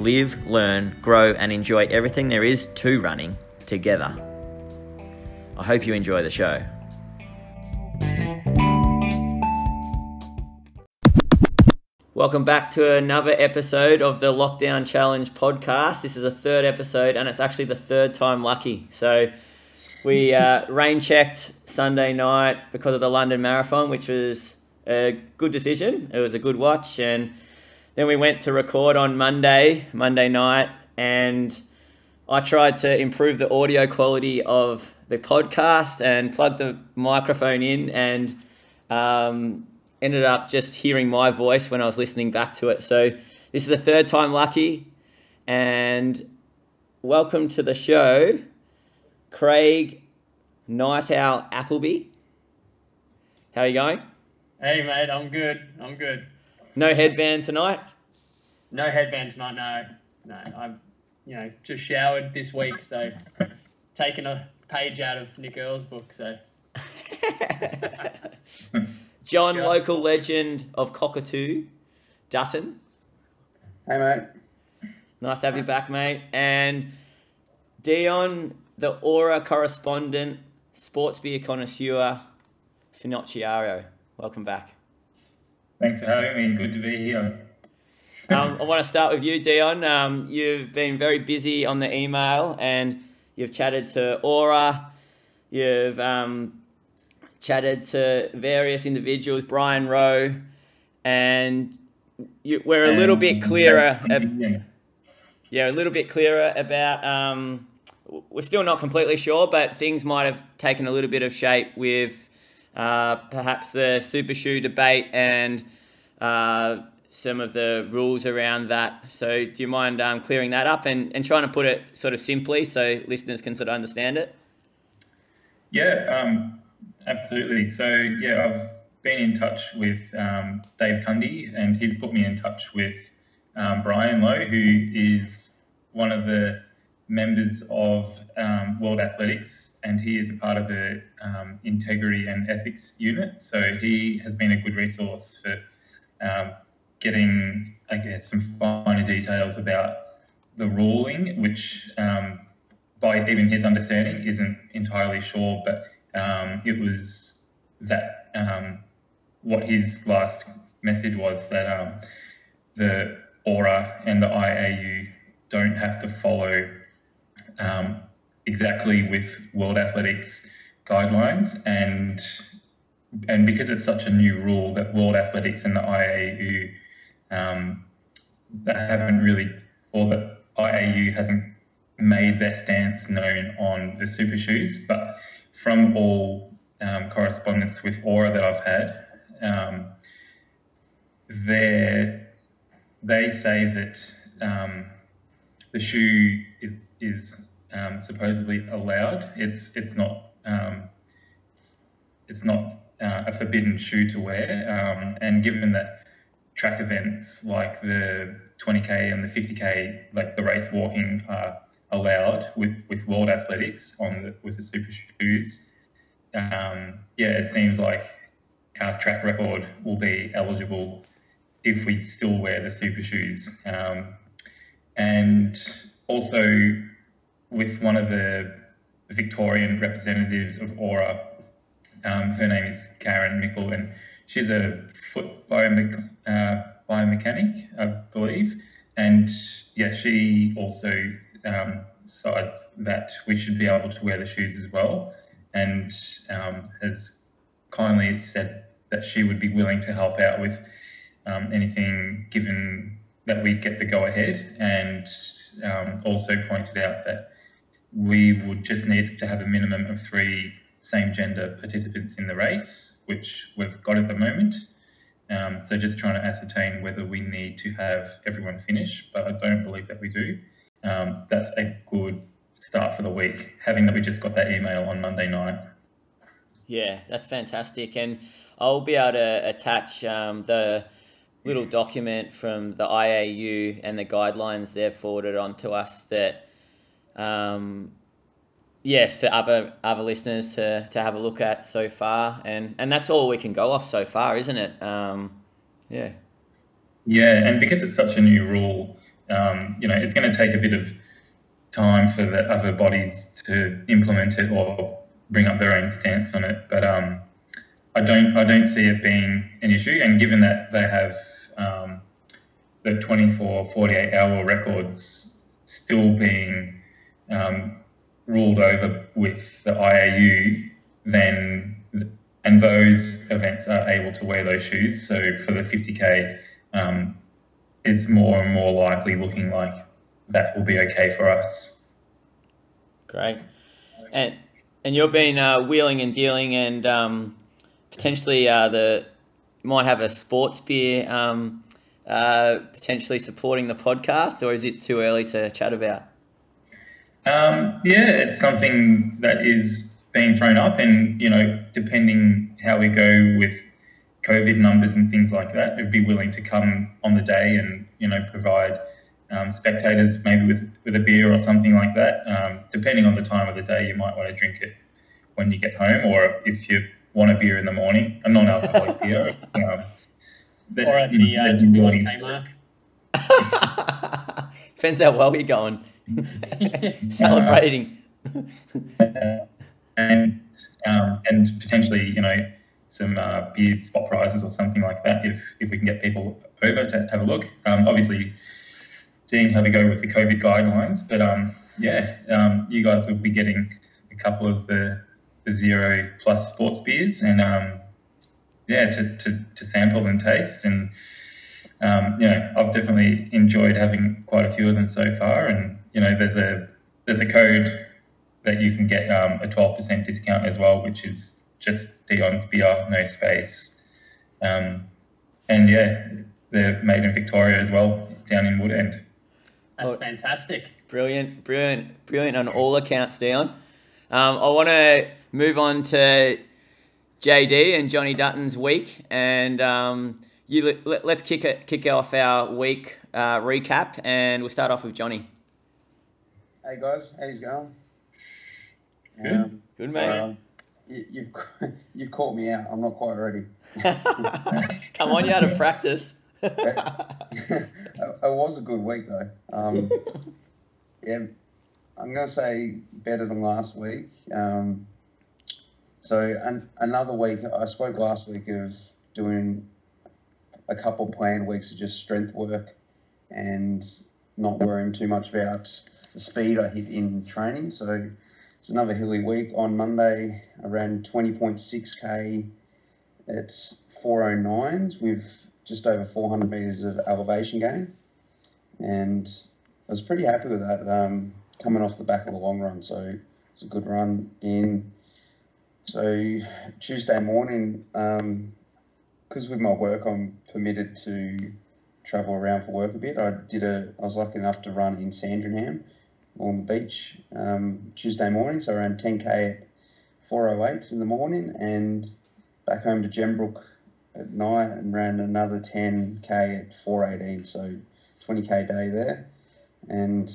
live, learn, grow, and enjoy everything there is to running together. I hope you enjoy the show. Welcome back to another episode of the Lockdown Challenge podcast. This is a third episode, and it's actually the third time lucky. So, we uh, rain checked Sunday night because of the London Marathon, which was a good decision. It was a good watch, and then we went to record on Monday, Monday night, and I tried to improve the audio quality of the podcast and plugged the microphone in, and um, ended up just hearing my voice when I was listening back to it. So this is the third time lucky, and welcome to the show, Craig Night Owl Appleby. How are you going? Hey mate, I'm good. I'm good. No headband tonight. No headband tonight. No, no. I've you know, just showered this week, so taking a page out of Nick Earl's book. So. John, Yeah. local legend of Cockatoo, Dutton. Hey mate. Nice to have you back, mate. And Dion, the Aura correspondent, sports beer connoisseur, Finocchiaro. Welcome back. Thanks for having me. Good to be here. Um, I want to start with you, Dion. Um, you've been very busy on the email and you've chatted to Aura. You've um, chatted to various individuals, Brian Rowe, and you, we're a little bit clearer. ab- Yeah. yeah, a little bit clearer about. Um, we're still not completely sure, but things might have taken a little bit of shape with uh, perhaps the super shoe debate and uh, some of the rules around that. So, do you mind um, clearing that up and, and trying to put it sort of simply so listeners can sort of understand it? Yeah, um, absolutely. So, yeah, I've been in touch with um, Dave Cundy, and he's put me in touch with um, Brian Lowe, who is one of the members of um, World Athletics, and he is a part of the um, integrity and ethics unit. So, he has been a good resource for um, getting, I guess, some finer details about the ruling, which um, by even his understanding, isn't entirely sure, but um, it was that um, what his last message was that um, the Aura and the IAU don't have to follow um, exactly with World Athletics guidelines, and and because it's such a new rule that World Athletics and the IAU um, haven't really, or the IAU hasn't made their stance known on the super shoes, but from all um, correspondence with Aura that I've had, um, they they say that um, the shoe is, is um, supposedly allowed. It's it's not um, it's not uh, a forbidden shoe to wear, and given that track events like the 20k and the 50k, like the race walking, are allowed with, with World Athletics on the, with the super shoes. Um, yeah, it seems like our track record will be eligible if we still wear the super shoes. Um, and also with one of the Victorian representatives of Aura, um, her name is Karen Mickle, and she's a foot biome- uh, biomechanic, I believe. And yeah, she also um, sides that we should be able to wear the shoes as well, and um, has kindly said that she would be willing to help out with um, anything given that we get the go ahead, and um, also pointed out that we would just need to have a minimum of three same gender participants in the race, which we've got at the moment. Um, so just trying to ascertain whether we need to have everyone finish, but I don't believe that we do. um, that's a good start for the week. Having that we just got that email on Monday night. Yeah, that's fantastic, and I'll be able to attach um, the little document from the IAU and the guidelines they've forwarded on to us that um, yes for other other listeners to, to have a look at so far. And and that's all we can go off so far isn't it? Um, yeah. Yeah and because it's such a new rule um, you know it's going to take a bit of time for the other bodies to implement it or bring up their own stance on it. But um, I don't I don't see it being an issue. And given that they have um, the 24 48 hour records still being um, ruled over with the IAU, then and those events are able to wear those shoes. So for the 50k, um, it's more and more likely looking like that will be okay for us. Great, and and you've been uh, wheeling and dealing, and um, potentially uh, the might have a sports beer um, uh, potentially supporting the podcast, or is it too early to chat about? Um, yeah, it's something that is being thrown up, and you know, depending how we go with COVID numbers and things like that, would be willing to come on the day and you know provide um, spectators maybe with with a beer or something like that. Um, depending on the time of the day, you might want to drink it when you get home, or if you want a beer in the morning, a non-alcoholic beer. Um, that, or at the uh, K mark. Depends how well you're going. Celebrating. and um, and potentially, you know, some uh, beer spot prizes or something like that if if we can get people over to have a look. Um, obviously, seeing how we go with the COVID guidelines, but um, yeah, um, you guys will be getting a couple of the, the zero plus sports beers and um, yeah, to, to, to sample and taste and um, you know, I've definitely enjoyed having quite a few of them so far, and you know, there's a there's a code that you can get um, a 12% discount as well, which is just Dion's beer, no space. Um, and yeah, they're made in Victoria as well, down in Woodend. That's oh, fantastic. Brilliant, brilliant, brilliant on all accounts, Dion. Um, I want to move on to JD and Johnny Dutton's week, and um, you let, us kick it, kick off our week uh, recap, and we'll start off with Johnny. Hey guys, how's it going? Good, um, good man. Um, you, you've you've caught me out. I'm not quite ready. Come on, you had to practice. it, was a good week though. Um, yeah, I'm going to say better than last week. Um, so an, another week, I spoke last week of doing a couple planned weeks of just strength work and not worrying too much about the speed I hit in training. So it's another hilly week. On Monday, I ran 20.6k at 409s with just over 400 meters of elevation gain. And I was pretty happy with that um, coming off the back of a long run. So it's a good run in. So Tuesday morning, because um, with my work, I'm permitted to travel around for work a bit. I did a, I was lucky enough to run in Sandringham on the beach um, Tuesday morning. So around 10k at 408 in the morning and back home to Gembrook at night and ran another 10k at 418. So 20k day there. And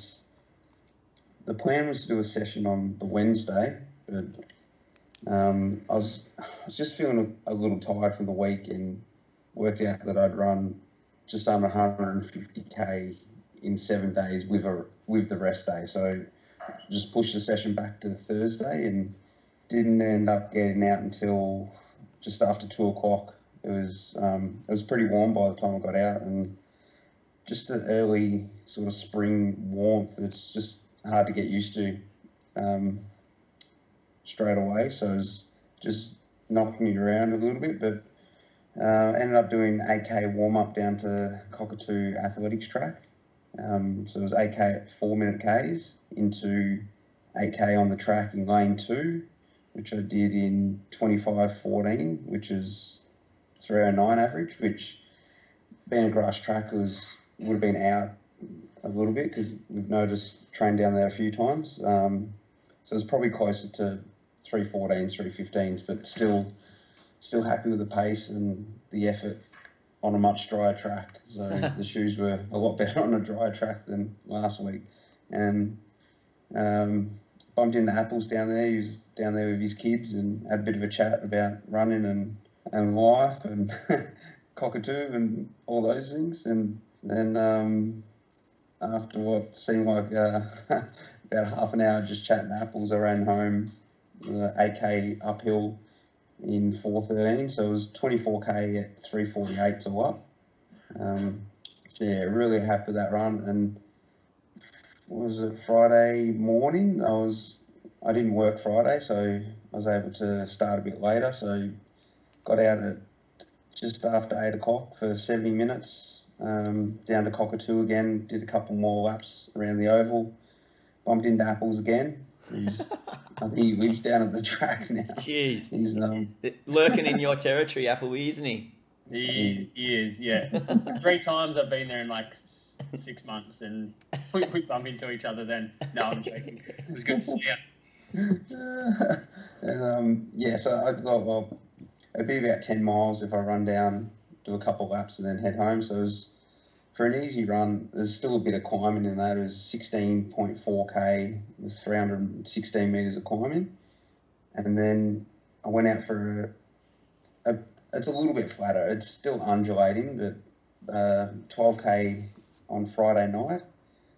the plan was to do a session on the Wednesday, but um, I was I was just feeling a, a little tired from the week and worked out that I'd run just under 150k in seven days with a with the rest day. So just pushed the session back to Thursday and didn't end up getting out until just after two o'clock. It was um, it was pretty warm by the time I got out and just the early sort of spring warmth. It's just hard to get used to um, straight away. So it was just knocking me around a little bit, but uh, ended up doing 8k warm up down to Cockatoo Athletics Track. Um, so it was 8k at four minute Ks into 8k on the track in lane two, which I did in 25.14, which is 309 average, which being a grass track was would have been out a little bit because we've noticed trained down there a few times. Um, so it's probably closer to 314s, 315s, but still, still happy with the pace and the effort on a much drier track. So the shoes were a lot better on a drier track than last week. And um, bumped into Apples down there. He was down there with his kids and had a bit of a chat about running and, and life and cockatoo and all those things. And then um, after what seemed like uh, about half an hour just chatting Apples, I ran home the 8k uphill in 413. So it was 24k at 348 to what. Um, so yeah, really happy with that run. And was it Friday morning? I was I didn't work Friday, so I was able to start a bit later. So got out at just after eight o'clock for 70 minutes. Um, down to Cockatoo again, did a couple more laps around the oval, bumped into Apples again. He's, I think he lives down at the track now. Jeez. He's um, Lurking in your territory, Appleby, isn't he? He, he is, yeah. Three times I've been there in like six months, and we, we bump into each other. Then no, I'm joking. It was good to see you. and um, yeah, so I thought, well, it'd be about 10 miles if I run down, do a couple laps, and then head home. So it was for an easy run. There's still a bit of climbing in that. It was 16.4k with 316 meters of climbing, and then I went out for a, a it's a little bit flatter. It's still undulating, but uh, 12k on Friday night.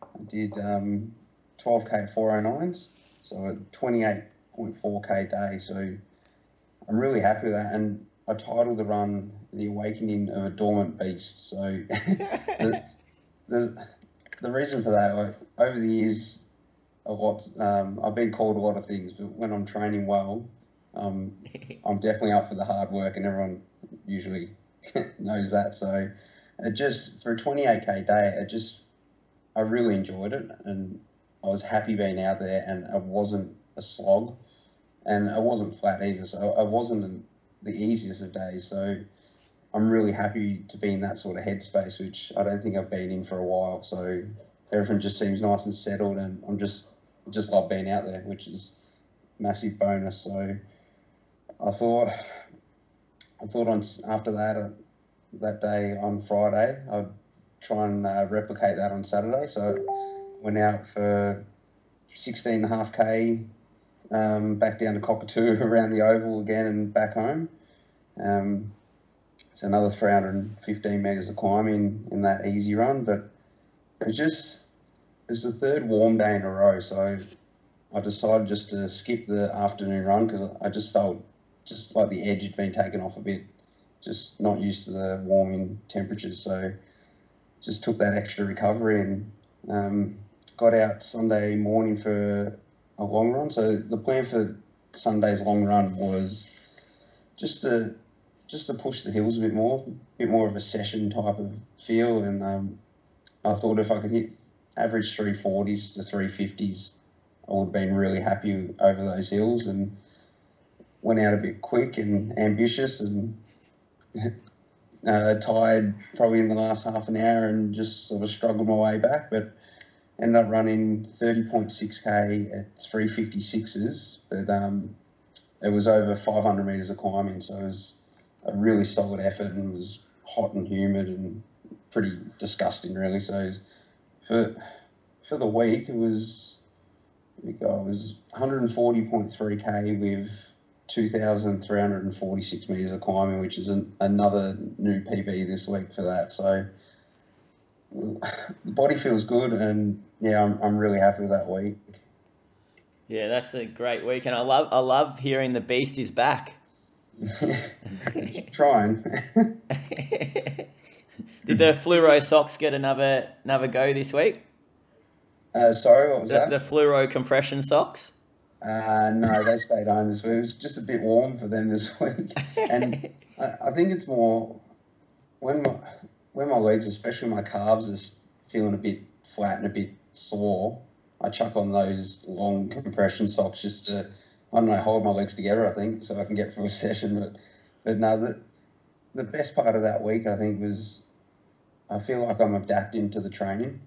I did um, 12k at 409s, so a 28.4k day. So I'm really happy with that. And I titled the run "The Awakening of a Dormant Beast." So the, the the reason for that, like over the years, a lot. Um, I've been called a lot of things, but when I'm training well, um, I'm definitely up for the hard work, and everyone usually knows that. So it just for a 28k day, it just I really enjoyed it, and I was happy being out there, and it wasn't a slog, and it wasn't flat either. So it wasn't the easiest of days. So I'm really happy to be in that sort of headspace, which I don't think I've been in for a while. So everything just seems nice and settled, and I'm just just love being out there, which is massive bonus. So I thought I thought on after that uh, that day on Friday I'd try and uh, replicate that on Saturday. So went out for 16 and a half k um, back down to Cockatoo around the oval again and back home. Um, it's another 315 metres of climbing in that easy run, but it was just it's the third warm day in a row, so I decided just to skip the afternoon run because I just felt just like the edge had been taken off a bit, just not used to the warming temperatures. So just took that extra recovery and um, got out Sunday morning for a long run. So the plan for Sunday's long run was just to just to push the hills a bit more, a bit more of a session type of feel. And um, I thought if I could hit average 340s to 350s, I would have been really happy over those hills and went out a bit quick and ambitious and uh, tired probably in the last half an hour and just sort of struggled my way back. But ended up running 30.6k at 356s, but um, it was over 500 meters of climbing, so it was a really solid effort and was hot and humid and pretty disgusting, really. So for for the week, it was it was 140.3k with 2,346 meters of climbing, which is an, another new PB this week for that. So the body feels good, and yeah, I'm, I'm really happy with that week. Yeah, that's a great week, and I love I love hearing the beast is back. Trying. Did the fluoro socks get another another go this week? Uh, sorry, what was The, that? the fluoro compression socks. Uh, no, they stayed home this week. It was just a bit warm for them this week, and I, I think it's more when my when my legs, especially my calves, are feeling a bit flat and a bit sore. I chuck on those long compression socks just to I don't know hold my legs together. I think so I can get through a session. But but no, the the best part of that week I think was I feel like I'm adapting to the training.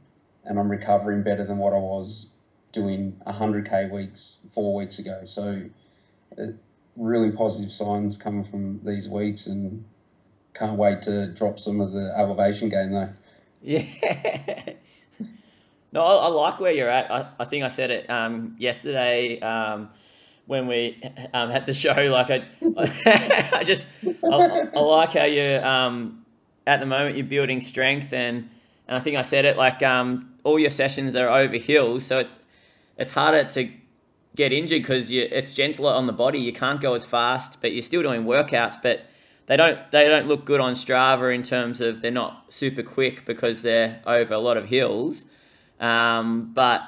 and I'm recovering better than what I was doing 100k weeks four weeks ago. So, uh, really positive signs coming from these weeks, and can't wait to drop some of the elevation game though. Yeah. no, I, I, like where you're at. I, I think I said it um, yesterday um, when we um, had the show. Like I, I just I, I, like how you're um, at the moment you're building strength and and I think I said it like um, all your sessions are over hills, so it's it's harder to get injured because you it's gentler on the body. You can't go as fast, but you're still doing workouts, but they don't they don't look good on Strava in terms of they're not super quick because they're over a lot of hills. Um, but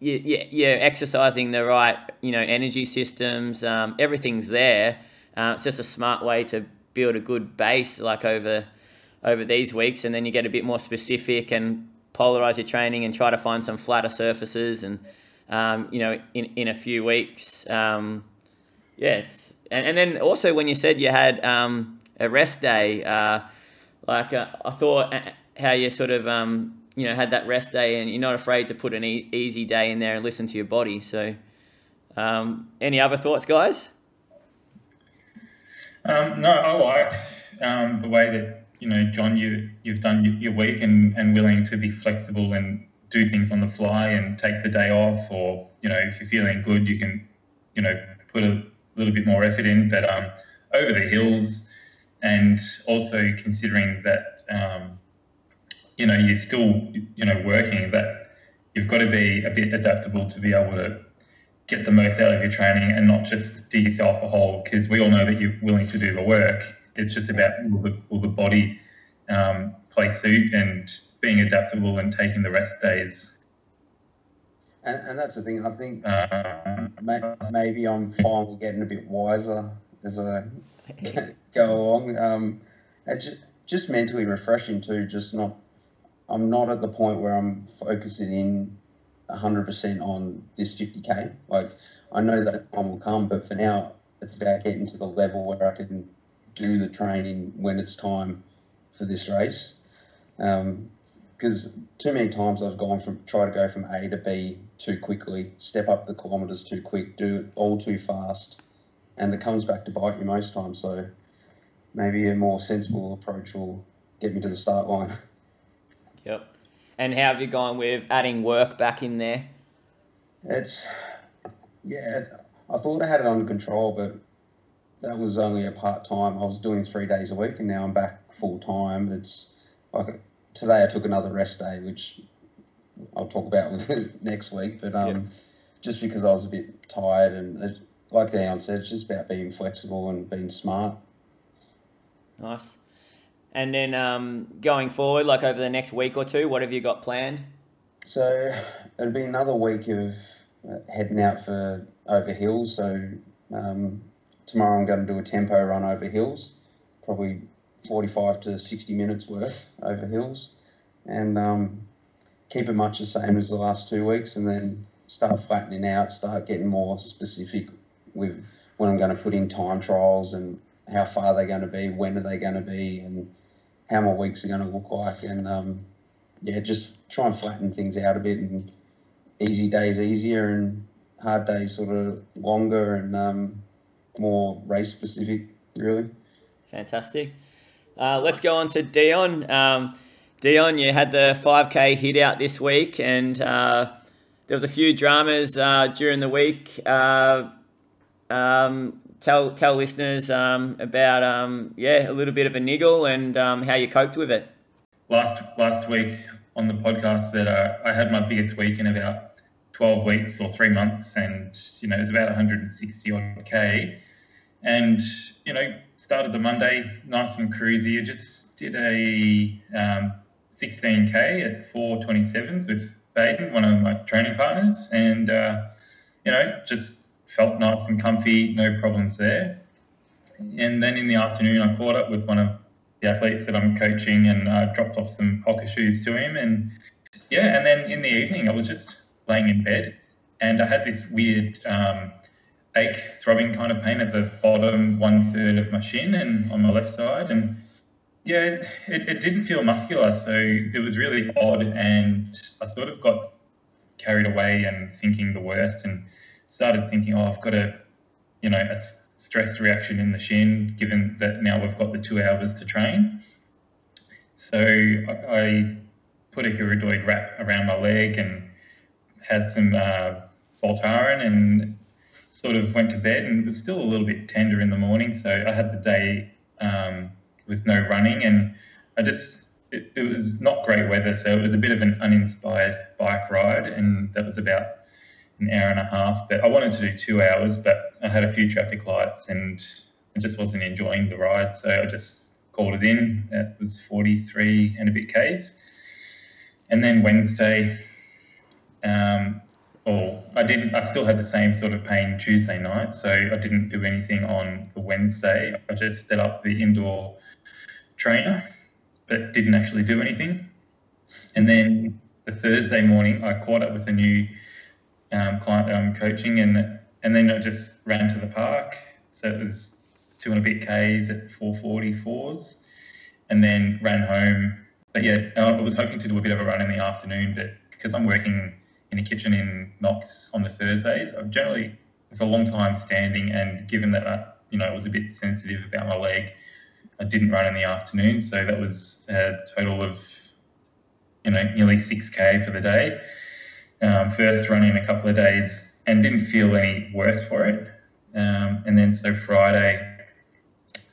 you, you, you're exercising the right you know energy systems. Um, everything's there. Uh, it's just a smart way to build a good base like over over these weeks, and then you get a bit more specific and polarize your training and try to find some flatter surfaces and um, you know in in a few weeks. Um, yeah, it's and, and then also when you said you had um, a rest day. Uh, like uh, I thought uh, how you sort of um, you know had that rest day and you're not afraid to put an e- easy day in there and listen to your body. So, um, any other thoughts, guys? Um, no, I liked um, the way that you know, John, you you've done your week and and willing to be flexible and do things on the fly and take the day off, or you know, if you're feeling good, you can you know put a little bit more effort in. But um, over the hills and also considering that um, you know you're still you know working that you've got to be a bit adaptable to be able to get the most out of your training and not just dig yourself a hole because we all know that you're willing to do the work it's just about will the, will the body um, play suit and being adaptable and taking the rest days and, and that's the thing i think uh, maybe i'm finally getting a bit wiser as i go along. Um, just, just mentally refreshing too. Just not, I'm not at the point where I'm focusing in 100% on this 50k. Like I know that time will come, but for now, it's about getting to the level where I can do the training when it's time for this race. Because um, too many times I've gone from try to go from A to B too quickly, step up the kilometres too quick, do it all too fast, and it comes back to bite you most times. So maybe a more sensible approach will get me to the start line. Yep. And how have you gone with adding work back in there? It's yeah. I thought I had it under control, but that was only a part time. I was doing three days a week, and now I'm back full time. It's like today I took another rest day, which I'll talk about next week. But um, yep. just because I was a bit tired, and it, like Dion said, it's just about being flexible and being smart. Nice. And then um, going forward, like over the next week or two, what have you got planned? So it'll be another week of uh, heading out for over hills. So um, tomorrow I'm going to do a tempo run over hills, probably 45 to 60 minutes worth over hills, and um, keep it much the same as the last two weeks, and then start flattening out, start getting more specific with when I'm going to put in time trials and how far they're going to be, when are they going to be, and how my weeks are going to look like. And um, yeah, just try and flatten things out a bit and easy days easier and hard days sort of longer and um, more race specific, really. Fantastic. Uh, let's go on to Dion. Um, Dion, you had the 5K hit out this week, and uh, there was a few dramas uh, during the week. Uh, um, tell tell listeners um, about um, yeah a little bit of a niggle and um, how you coped with it. Last last week on the podcast that uh, I had my biggest week in about 12 weeks or three months, and you know it was about 160 odd k, and you know started the Monday nice and cruisy. I just did a 16k um, at 427s with Baden, one of my training partners, and uh, you know just felt nice and comfy, no problems there. And then in the afternoon, I caught up with one of the athletes that I'm coaching and uh, dropped off some Hoka shoes to him. And yeah, and then in the evening, I was just laying in bed and I had this weird um, ache, throbbing kind of pain at the bottom one third of my shin and on my left side. And yeah, it, it didn't feel muscular, so it was really odd, and I sort of got carried away and thinking the worst, and started thinking, oh, I've got a, you know, a stress reaction in the shin, given that now we've got the two hours to train. So I, put a Hirudoid wrap around my leg and had some uh, Voltaren and sort of went to bed and it was still a little bit tender in the morning. So I had the day um, with no running and I just, it, it, was not great weather. So it was a bit of an uninspired bike ride and that was about an hour and a half. But I wanted to do two hours, but I had a few traffic lights and I just wasn't enjoying the ride. So I just called it in. It was 43 and a bit Ks. And then Wednesday, um, or I didn't. I still had the same sort of pain Tuesday night, so I didn't do anything on the Wednesday. I just set up the indoor trainer, but didn't actually do anything. And then the Thursday morning, I caught up with a new um, client I'm coaching, and and then I just ran to the park. So it was two and a bit k's at 4:44s, and then ran home. But yeah, I was hoping to do a bit of a run in the afternoon, but because I'm working in a kitchen in Knox on the Thursdays. I've generally it's a long time standing, and given that I, you know I was a bit sensitive about my leg, I didn't run in the afternoon, so that was a total of you know nearly six k for the day. Um, first run in a couple of days, and didn't feel any worse for it. Um, and then so Friday,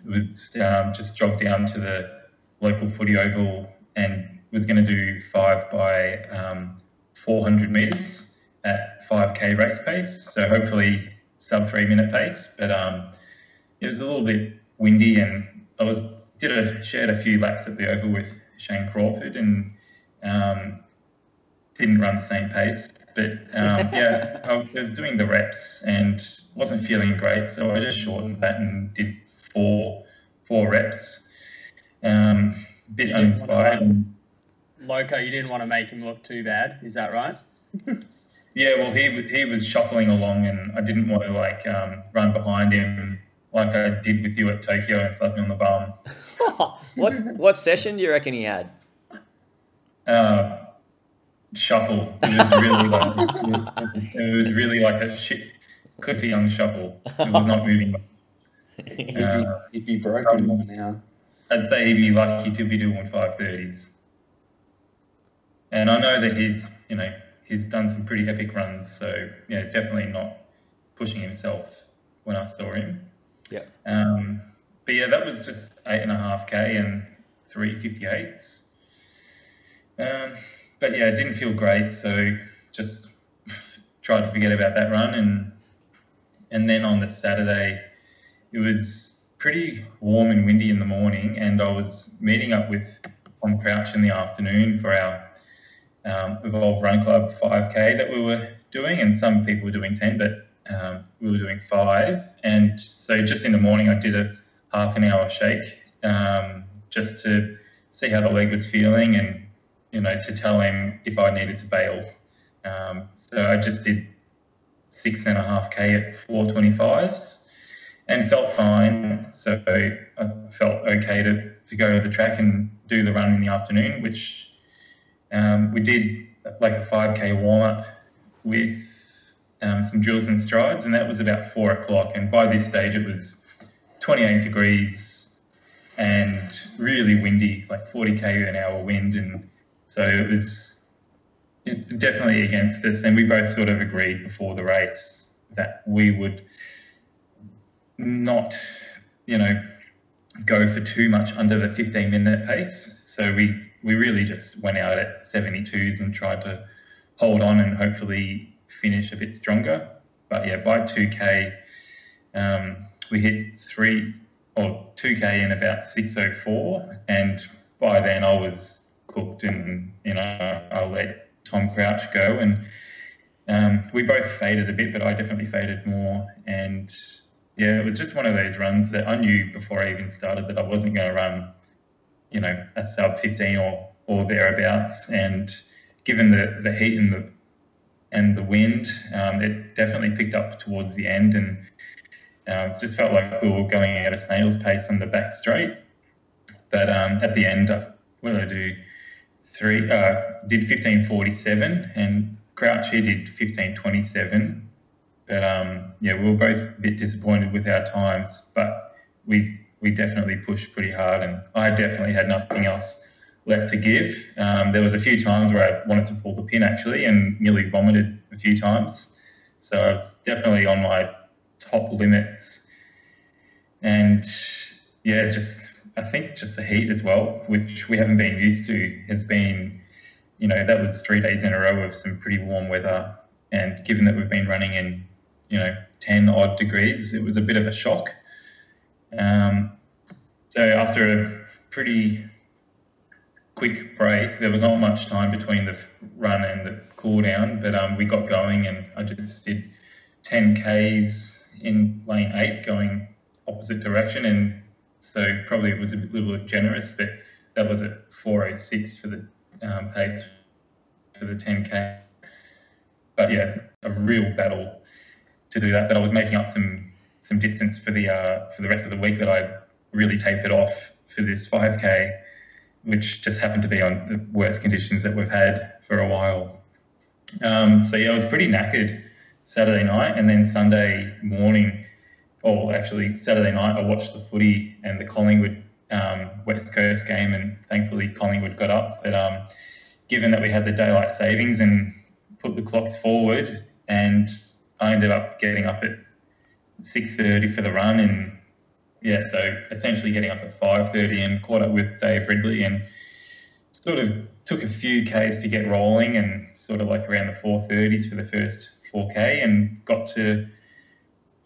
was um, just jogged down to the local footy oval and was going to do five by um, 400 meters at 5k race pace. So hopefully sub three minute pace. But um, it was a little bit windy, and I was did a shared a few laps at the Oval with Shane Crawford, and um, didn't run the same pace. But um, yeah, I was doing the reps and wasn't feeling great, so I just shortened that and did four four reps. Um, bit uninspired. Loco, you didn't want to make him look too bad. Is that right? yeah, well, he he was shuffling along, and I didn't want to like um, run behind him like I did with you at Tokyo and slap me on the bum. what what session do you reckon he had? Uh, shuffle. It was really like it was really like a shit Cliffy Young shuffle. It was not moving. He'd, be, he'd be broken by now. I'd say he'd be lucky to be doing five thirties. And I know that he's, you know, he's done some pretty epic runs. So, yeah, definitely not pushing himself when I saw him. Yeah. Um, but yeah, that was just eight and a half K and three fifty eights. Um, but yeah, it didn't feel great. So just tried to forget about that run. And, and then on the Saturday, it was pretty warm and windy in the morning. And I was meeting up with Tom Crouch in the afternoon for our um, Evolve Run Club 5K that we were doing, and some people were doing 10, but um, we were doing five. And so just in the morning, I did a half an hour shake um, just to see how the leg was feeling and, you know, to tell him if I needed to bail. Um, so I just did six and a half K at 425s and felt fine. So I felt okay to, to go to the track and do the run in the afternoon, which um, we did like a 5k warm up with um, some drills and strides, and that was about four o'clock. And by this stage, it was 28 degrees and really windy, like 40k an hour wind, and so it was definitely against us. And we both sort of agreed before the race that we would not, you know, go for too much under the 15 minute pace. So we we really just went out at 72s and tried to hold on and hopefully finish a bit stronger. But yeah, by 2K, um, we hit three or 2K in about 604. And by then I was cooked and, you know, I let Tom Crouch go. And um, we both faded a bit, but I definitely faded more. And yeah, it was just one of those runs that I knew before I even started that I wasn't going to run you know, a sub 15 or, or thereabouts. And given the, the heat and the and the wind, um, it definitely picked up towards the end and um, just felt like we were going at a snail's pace on the back straight. But um, at the end, what did I do? Three uh, did fifteen forty seven, and Crouch he did fifteen twenty seven. But um, yeah, we were both a bit disappointed with our times, but we we definitely pushed pretty hard, and I definitely had nothing else left to give. Um, there was a few times where I wanted to pull the pin actually, and nearly vomited a few times. So I was definitely on my top limits, and yeah, just I think just the heat as well, which we haven't been used to, has been, you know, that was three days in a row of some pretty warm weather, and given that we've been running in, you know, ten odd degrees, it was a bit of a shock. Um, so after a pretty quick break, there was not much time between the run and the cool down, but um, we got going and I just did 10 Ks in lane eight going opposite direction. And so probably it was a little bit generous, but that was at 406 for the um, pace for the 10K. But yeah, a real battle to do that. But I was making up some some distance for the uh, for the rest of the week that I really tapered off for this 5K, which just happened to be on the worst conditions that we've had for a while. Um, so yeah, I was pretty knackered Saturday night, and then Sunday morning, or actually Saturday night, I watched the footy and the Collingwood um, West Coast game, and thankfully Collingwood got up. But um, given that we had the daylight savings and put the clocks forward, and I ended up getting up at 6:30 for the run, and yeah, so essentially getting up at 5:30 and caught up with Dave Ridley and sort of took a few Ks to get rolling and sort of like around the 4:30s for the first 4K and got to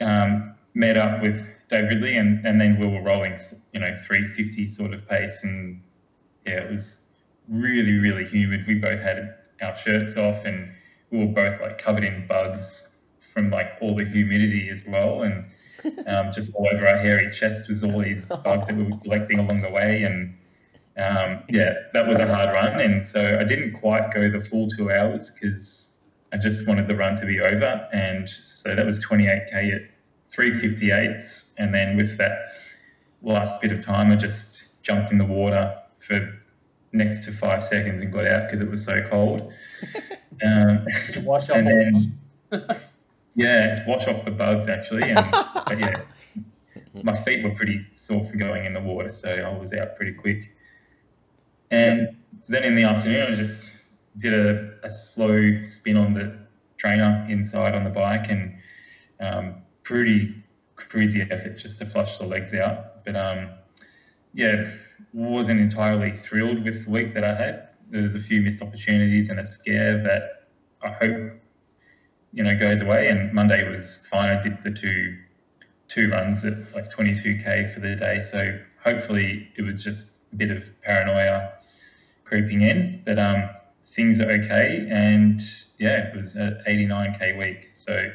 um, met up with Dave Ridley and, and then we were rolling, you know, 350 sort of pace and yeah, it was really really humid. We both had our shirts off and we were both like covered in bugs from like all the humidity as well, and um, just all over our hairy chest was all these bugs that we were collecting along the way, and um, yeah, that was a hard run, and so I didn't quite go the full two hours because I just wanted the run to be over, and so that was 28k at 358, and then with that last bit of time, I just jumped in the water for next to five seconds and got out because it was so cold. Um, wash off and then, yeah, wash off the bugs actually. And, but yeah, my feet were pretty sore from going in the water, so I was out pretty quick. And then in the afternoon, I just did a, a slow spin on the trainer inside on the bike and um, pretty crazy effort just to flush the legs out. But um, yeah, wasn't entirely thrilled with the week that I had. There was a few missed opportunities and a scare that I hope you know goes away. And Monday was fine. I did the two two runs at like 22k for the day, so hopefully it was just a bit of paranoia creeping in. But um, things are okay, and yeah, it was an 89k week, so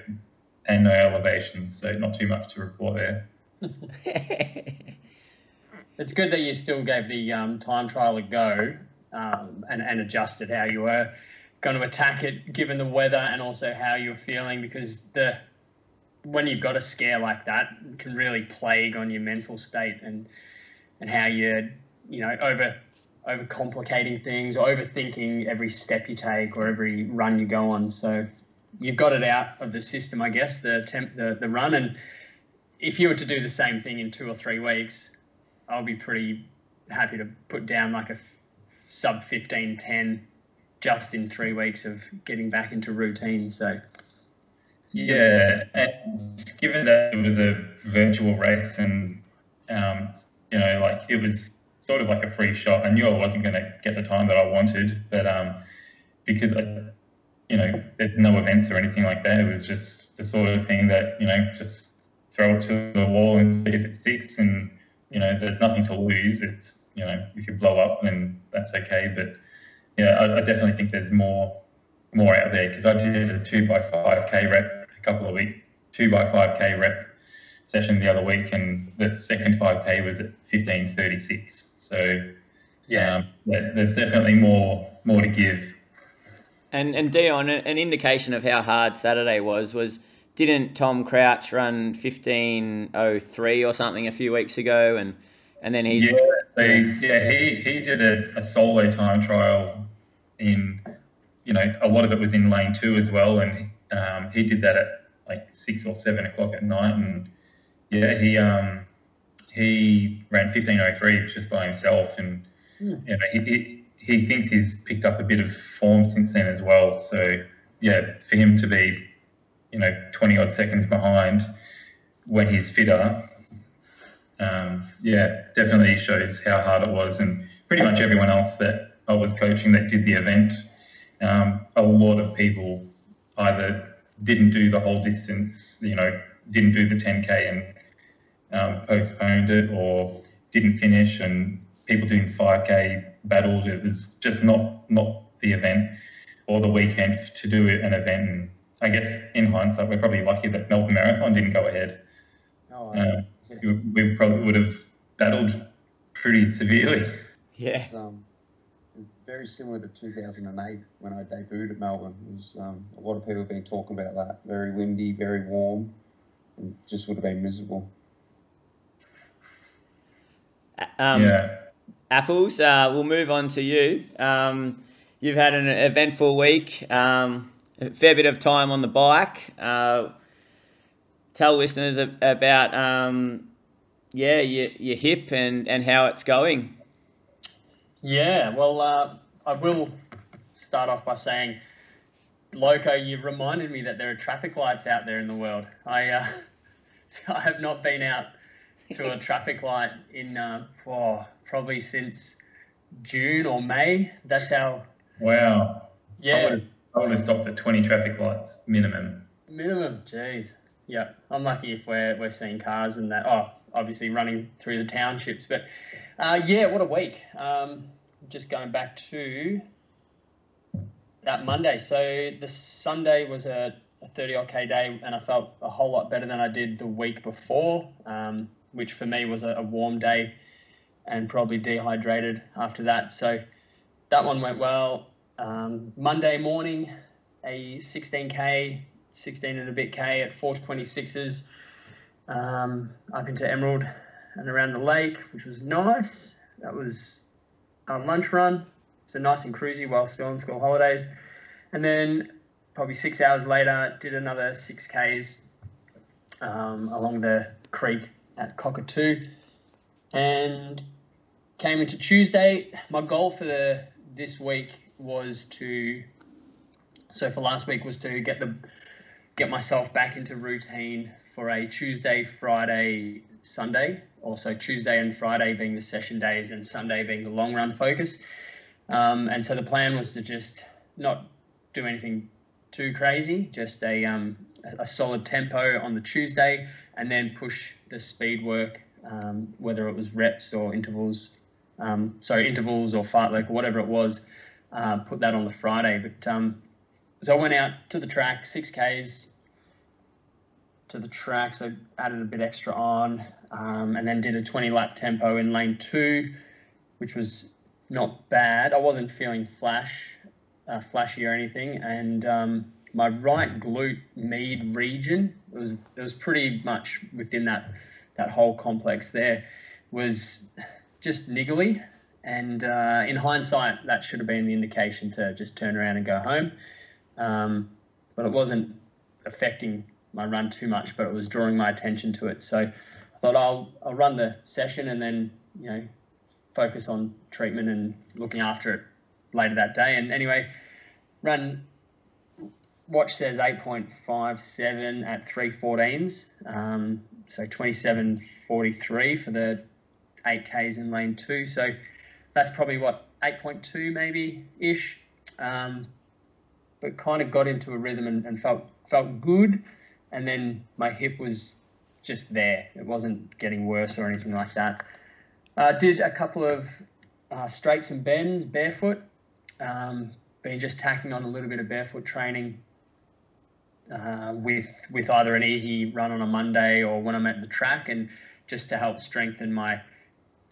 and no elevation, so not too much to report there. it's good that you still gave the um, time trial a go um, and, and adjusted how you were going to attack it given the weather and also how you're feeling because the when you've got a scare like that can really plague on your mental state and and how you're you know over over complicating things or overthinking every step you take or every run you go on so you've got it out of the system i guess the temp the, the run and if you were to do the same thing in two or three weeks I'll be pretty happy to put down like a sub 15 10 just in three weeks of getting back into routine. So, yeah, and given that it was a virtual race and, um, you know, like it was sort of like a free shot, I knew I wasn't going to get the time that I wanted, but um, because I, you know, there's no events or anything like that, it was just the sort of thing that, you know, just throw it to the wall and see if it sticks and you know, there's nothing to lose. It's, you know, if you blow up, then that's okay. But yeah, I, I definitely think there's more more out there because I did a two by five k rep a couple of weeks, two by five k rep session the other week, and the second five k was at fifteen thirty six. So yeah, um, yeah, there's definitely more more to give. And and Dion, an indication of how hard Saturday was was didn't Tom Crouch run 1503 or something a few weeks ago and and then he's yeah. They, yeah, he, he did a, a solo time trial in, you know, a lot of it was in lane two as well, and um, he did that at like six or seven o'clock at night, and yeah, he um he ran fifteen oh three just by himself, and Hmm. you know he, he he thinks he's picked up a bit of form since then as well. So yeah, for him to be, you know, twenty odd seconds behind when he's fitter, um, yeah, definitely shows how hard it was, and pretty much everyone else that I was coaching that did the event, um, a lot of people either didn't do the whole distance, you know, didn't do the 10k and um, postponed it, or didn't finish, and people doing 5k battled. It was just not not the event or the weekend to do an event. And I guess in hindsight, we're probably lucky that Melbourne Marathon didn't go ahead. Oh, Um, yeah. we probably would have battled pretty severely. Yeah. It's, um, very similar to 2008 when I debuted at Melbourne. It was, um, a lot of people have been talking about that. Very windy, very warm, and just would have been miserable. Um, yeah. Apples, uh, we'll move on to you. Um, you've had an eventful week, um, a fair bit of time on the bike. Uh, tell listeners about, um, yeah, your, your hip and, and how it's going. Yeah, well, uh, I will start off by saying, Loco, you've reminded me that there are traffic lights out there in the world. I, uh, I have not been out to a traffic light in uh, oh, probably since June or May. That's how. Wow. I Yeah, would, have, I would have stopped at 20 traffic lights minimum. minimum. Jeez. Yeah, I'm lucky if we're we're seeing cars and that. Oh, obviously running through the townships, but uh, yeah, what a week. Um, just going back to that Monday. So the Sunday was a, a 30 odd k day, and I felt a whole lot better than I did the week before, um, which for me was a, a warm day, and probably dehydrated after that. So that one went well. Um, Monday morning, a 16k, 16 and a bit k at 426s um, up into Emerald and around the lake, which was nice. That was a lunch run, so nice and cruisy while still on school holidays. And then probably six hours later, did another 6Ks um, along the creek at Cockatoo and came into Tuesday. My goal for the this week was to so for last week was to get the get myself back into routine for a Tuesday, Friday, Sunday. Also Tuesday and Friday being the session days and Sunday being the long run focus. Um, and so the plan was to just not do anything too crazy, just a um, a solid tempo on the Tuesday, and then push the speed work, um, whether it was reps or intervals, um, sorry intervals or fartlek or whatever it was. Uh, put that on the Friday, but um, so I went out to the track, six Ks to the track, so added a bit extra on, um, and then did a 20 lap tempo in lane two, which was not bad. I wasn't feeling flash, uh, flashy or anything, and um, my right glute med region it was it was pretty much within that that whole complex there was just niggly, and uh, in hindsight, that should have been the indication to just turn around and go home. Um, but it wasn't affecting my run too much, but it was drawing my attention to it. So I thought I'll I'll run the session and then you know focus on treatment and looking after it later that day. And anyway, run. Watch says 8.57 at 314s, um, so 27.43 for the 8Ks in lane two. So that's probably what 8.2 maybe ish. Um, but kind of got into a rhythm and, and felt felt good. And then my hip was just there. It wasn't getting worse or anything like that. Uh, did a couple of uh, straights and bends barefoot. Um, been just tacking on a little bit of barefoot training uh, with with either an easy run on a Monday or when I'm at the track, and just to help strengthen my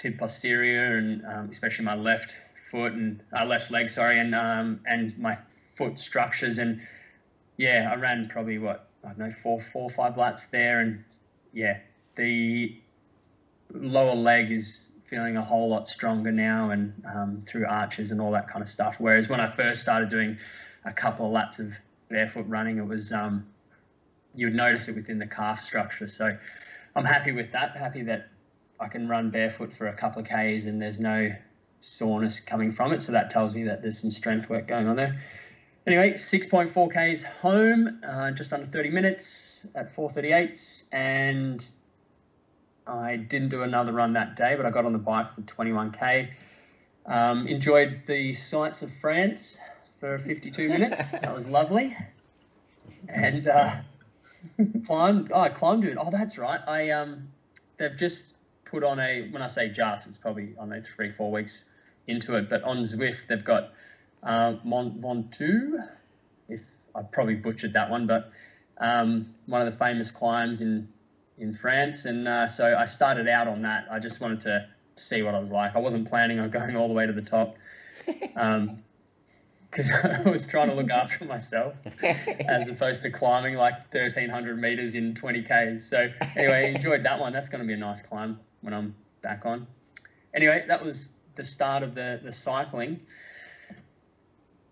tib posterior and um, especially my left foot and uh, left leg, sorry, and um, and my foot structures. And yeah, I ran probably what I don't know four four five laps there, and yeah, the lower leg is feeling a whole lot stronger now and um, through arches and all that kind of stuff. Whereas when I first started doing a couple of laps of barefoot running, it was um, you would notice it within the calf structure. So I'm happy with that. Happy that I can run barefoot for a couple of k's and there's no soreness coming from it. So that tells me that there's some strength work going on there. Anyway, 6.4 k's home, uh, just under 30 minutes at 4:38, and I didn't do another run that day, but I got on the bike for 21k. Um, enjoyed the sights of France for 52 minutes. that was lovely. And uh, climbed. Oh, I climbed it. Oh, that's right. I um, they've just put on a. When I say just, it's probably I don't know three four weeks into it. But on Zwift, they've got uh, Mont Ventoux. If I probably butchered that one, but um, one of the famous climbs in in France, and uh, so I started out on that. I just wanted to see what I was like. I wasn't planning on going all the way to the top. Um, because I was trying to look after myself as opposed to climbing like 1300 meters in 20 Ks. So, anyway, enjoyed that one. That's going to be a nice climb when I'm back on. Anyway, that was the start of the, the cycling.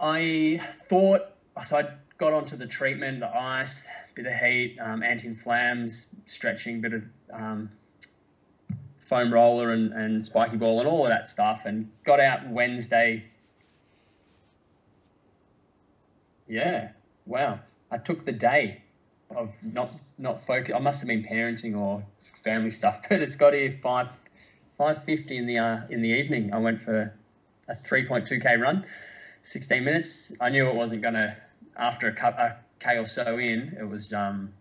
I thought, so I got onto the treatment, the ice, bit of heat, um, anti-inflams, stretching, bit of um, foam roller and, and spiky ball and all of that stuff, and got out Wednesday Yeah. Wow. I took the day of not not focus. I must have been parenting or family stuff, but it's got here five five fifty in the uh, in the evening. I went for a three point two k run, sixteen minutes. I knew it wasn't gonna after a, a k or so in. It was um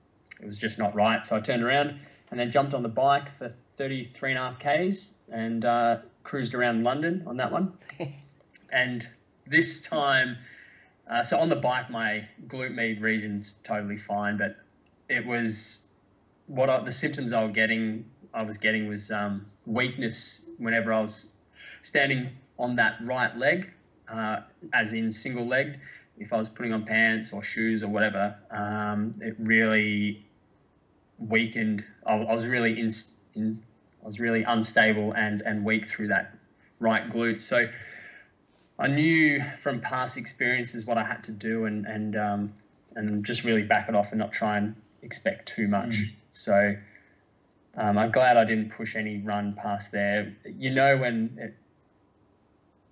it was just not right. So I turned around and then jumped on the bike for 33 and a half k's and uh, cruised around London on that one. and this time uh, so on the bike, my glute med region's totally fine, but it was what I, the symptoms I was getting. I was getting was um, weakness whenever I was standing on that right leg, uh, as in single legged. If I was putting on pants or shoes or whatever, um, it really weakened. I, I was really in, in, I was really unstable and and weak through that right glute. So I knew from past experiences what I had to do and and um, and just really back it off and not try and expect too much. Mm. So um, I'm glad I didn't push any run past there. You know when it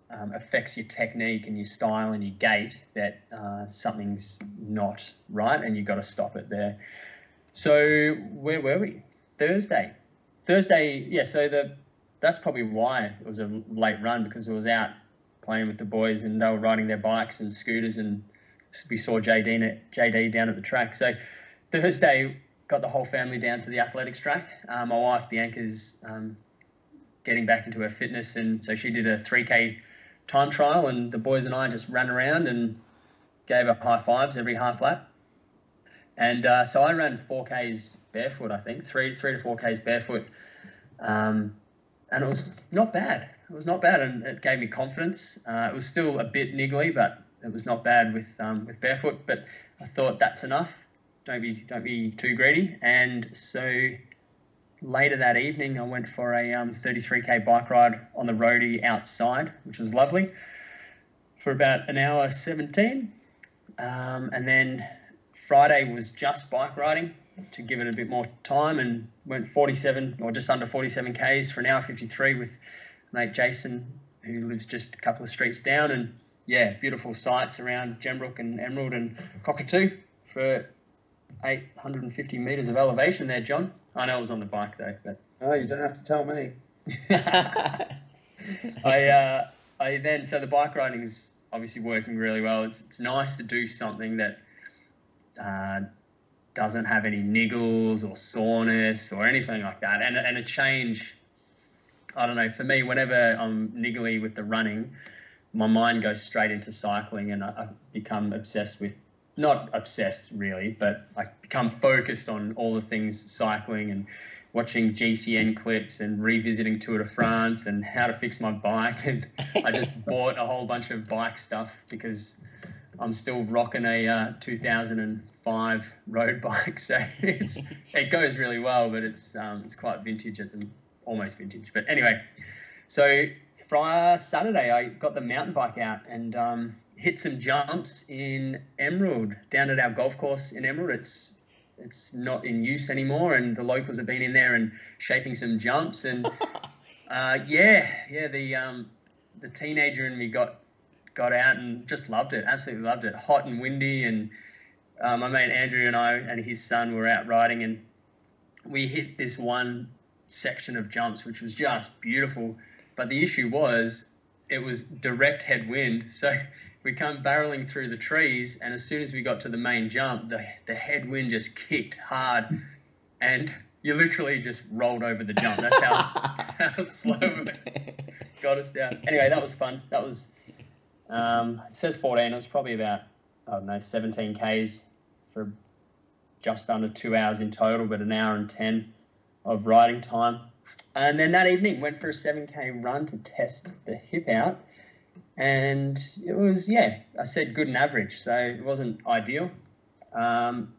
um, affects your technique and your style and your gait that uh, something's not right and you've got to stop it there. So where were we? Thursday. Thursday, yeah. So the that's probably why it was a late run because it was out playing with the boys, and they were riding their bikes and scooters, and we saw JD, JD down at the track. So Thursday, got the whole family down to the athletics track. Um, my wife Bianca's um, getting back into her fitness, and so she did a 3K time trial, and the boys and I just ran around and gave her high fives every half lap. And uh, so I ran 4Ks barefoot, I think, three three to 4Ks barefoot, um, and it was not bad it was not bad, and it gave me confidence. Uh, it was still a bit niggly, but it was not bad with um, with barefoot. But I thought that's enough. Don't be don't be too greedy. And so later that evening, I went for a um, 33k bike ride on the roadie outside, which was lovely, for about an hour 17. Um, and then Friday was just bike riding to give it a bit more time and went 47 or just under 47 k's for an hour 53 with mate Jason, who lives just a couple of streets down, and yeah, beautiful sights around Gembrook and Emerald and Cockatoo for 850 meters of elevation there, John. I know I was on the bike though, but oh, you don't have to tell me. I uh, I then so the bike riding is obviously working really well. It's it's nice to do something that uh, doesn't have any niggles or soreness or anything like that, and and a change I don't know. For me, whenever I'm niggly with the running, my mind goes straight into cycling, and I, I become obsessed with not obsessed really, but I become focused on all the things cycling and watching GCN clips and revisiting Tour de France and how to fix my bike. And I just bought a whole bunch of bike stuff because I'm still rocking a uh, 2005 road bike, so it's it goes really well, but it's um, it's quite vintage at the almost vintage. But anyway, So Friday, Saturday, I got the mountain bike out and um, hit some jumps in Emerald down at our golf course in Emerald. It's it's not in use anymore, and the locals have been in there and shaping some jumps. And uh, yeah, yeah, the um, the teenager in me got got out and just loved it. Absolutely loved it. Hot and windy, and uh, my mate Andrew and I and his son were out riding, and we hit this one section of jumps, which was just beautiful. But the issue was it was direct headwind, so we come barreling through the trees, and as soon as we got to the main jump, the the headwind just kicked hard, and you literally just rolled over the jump. That's how, how slow it got us down. Anyway, that was fun. That was um, it says 14. It was probably about I don't know 17 k's for just under two hours in total, but an hour and 10 of riding time. And then that evening went for a 7k run to test the hip out and it was yeah i said good and average so it wasn't ideal. Um,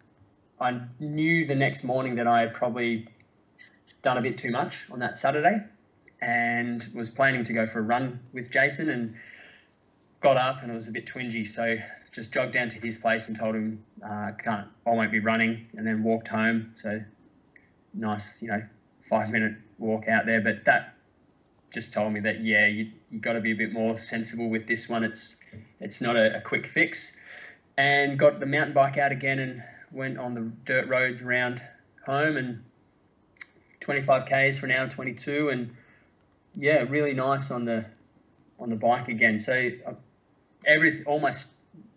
i knew the next morning that i had probably done a bit too much on that saturday and was planning to go for a run with jason and got up and it was a bit twingy so just jogged down to his place and told him uh, can't i won't be running and then walked home. So nice you know five minute walk out there but that just told me that yeah, you you got to be a bit more sensible with this one. It's it's not a, a, quick fix, and got the mountain bike out again and went on the dirt roads around home and 25 k's for an hour 22 and yeah, really nice on the on the bike again. So uh, every all my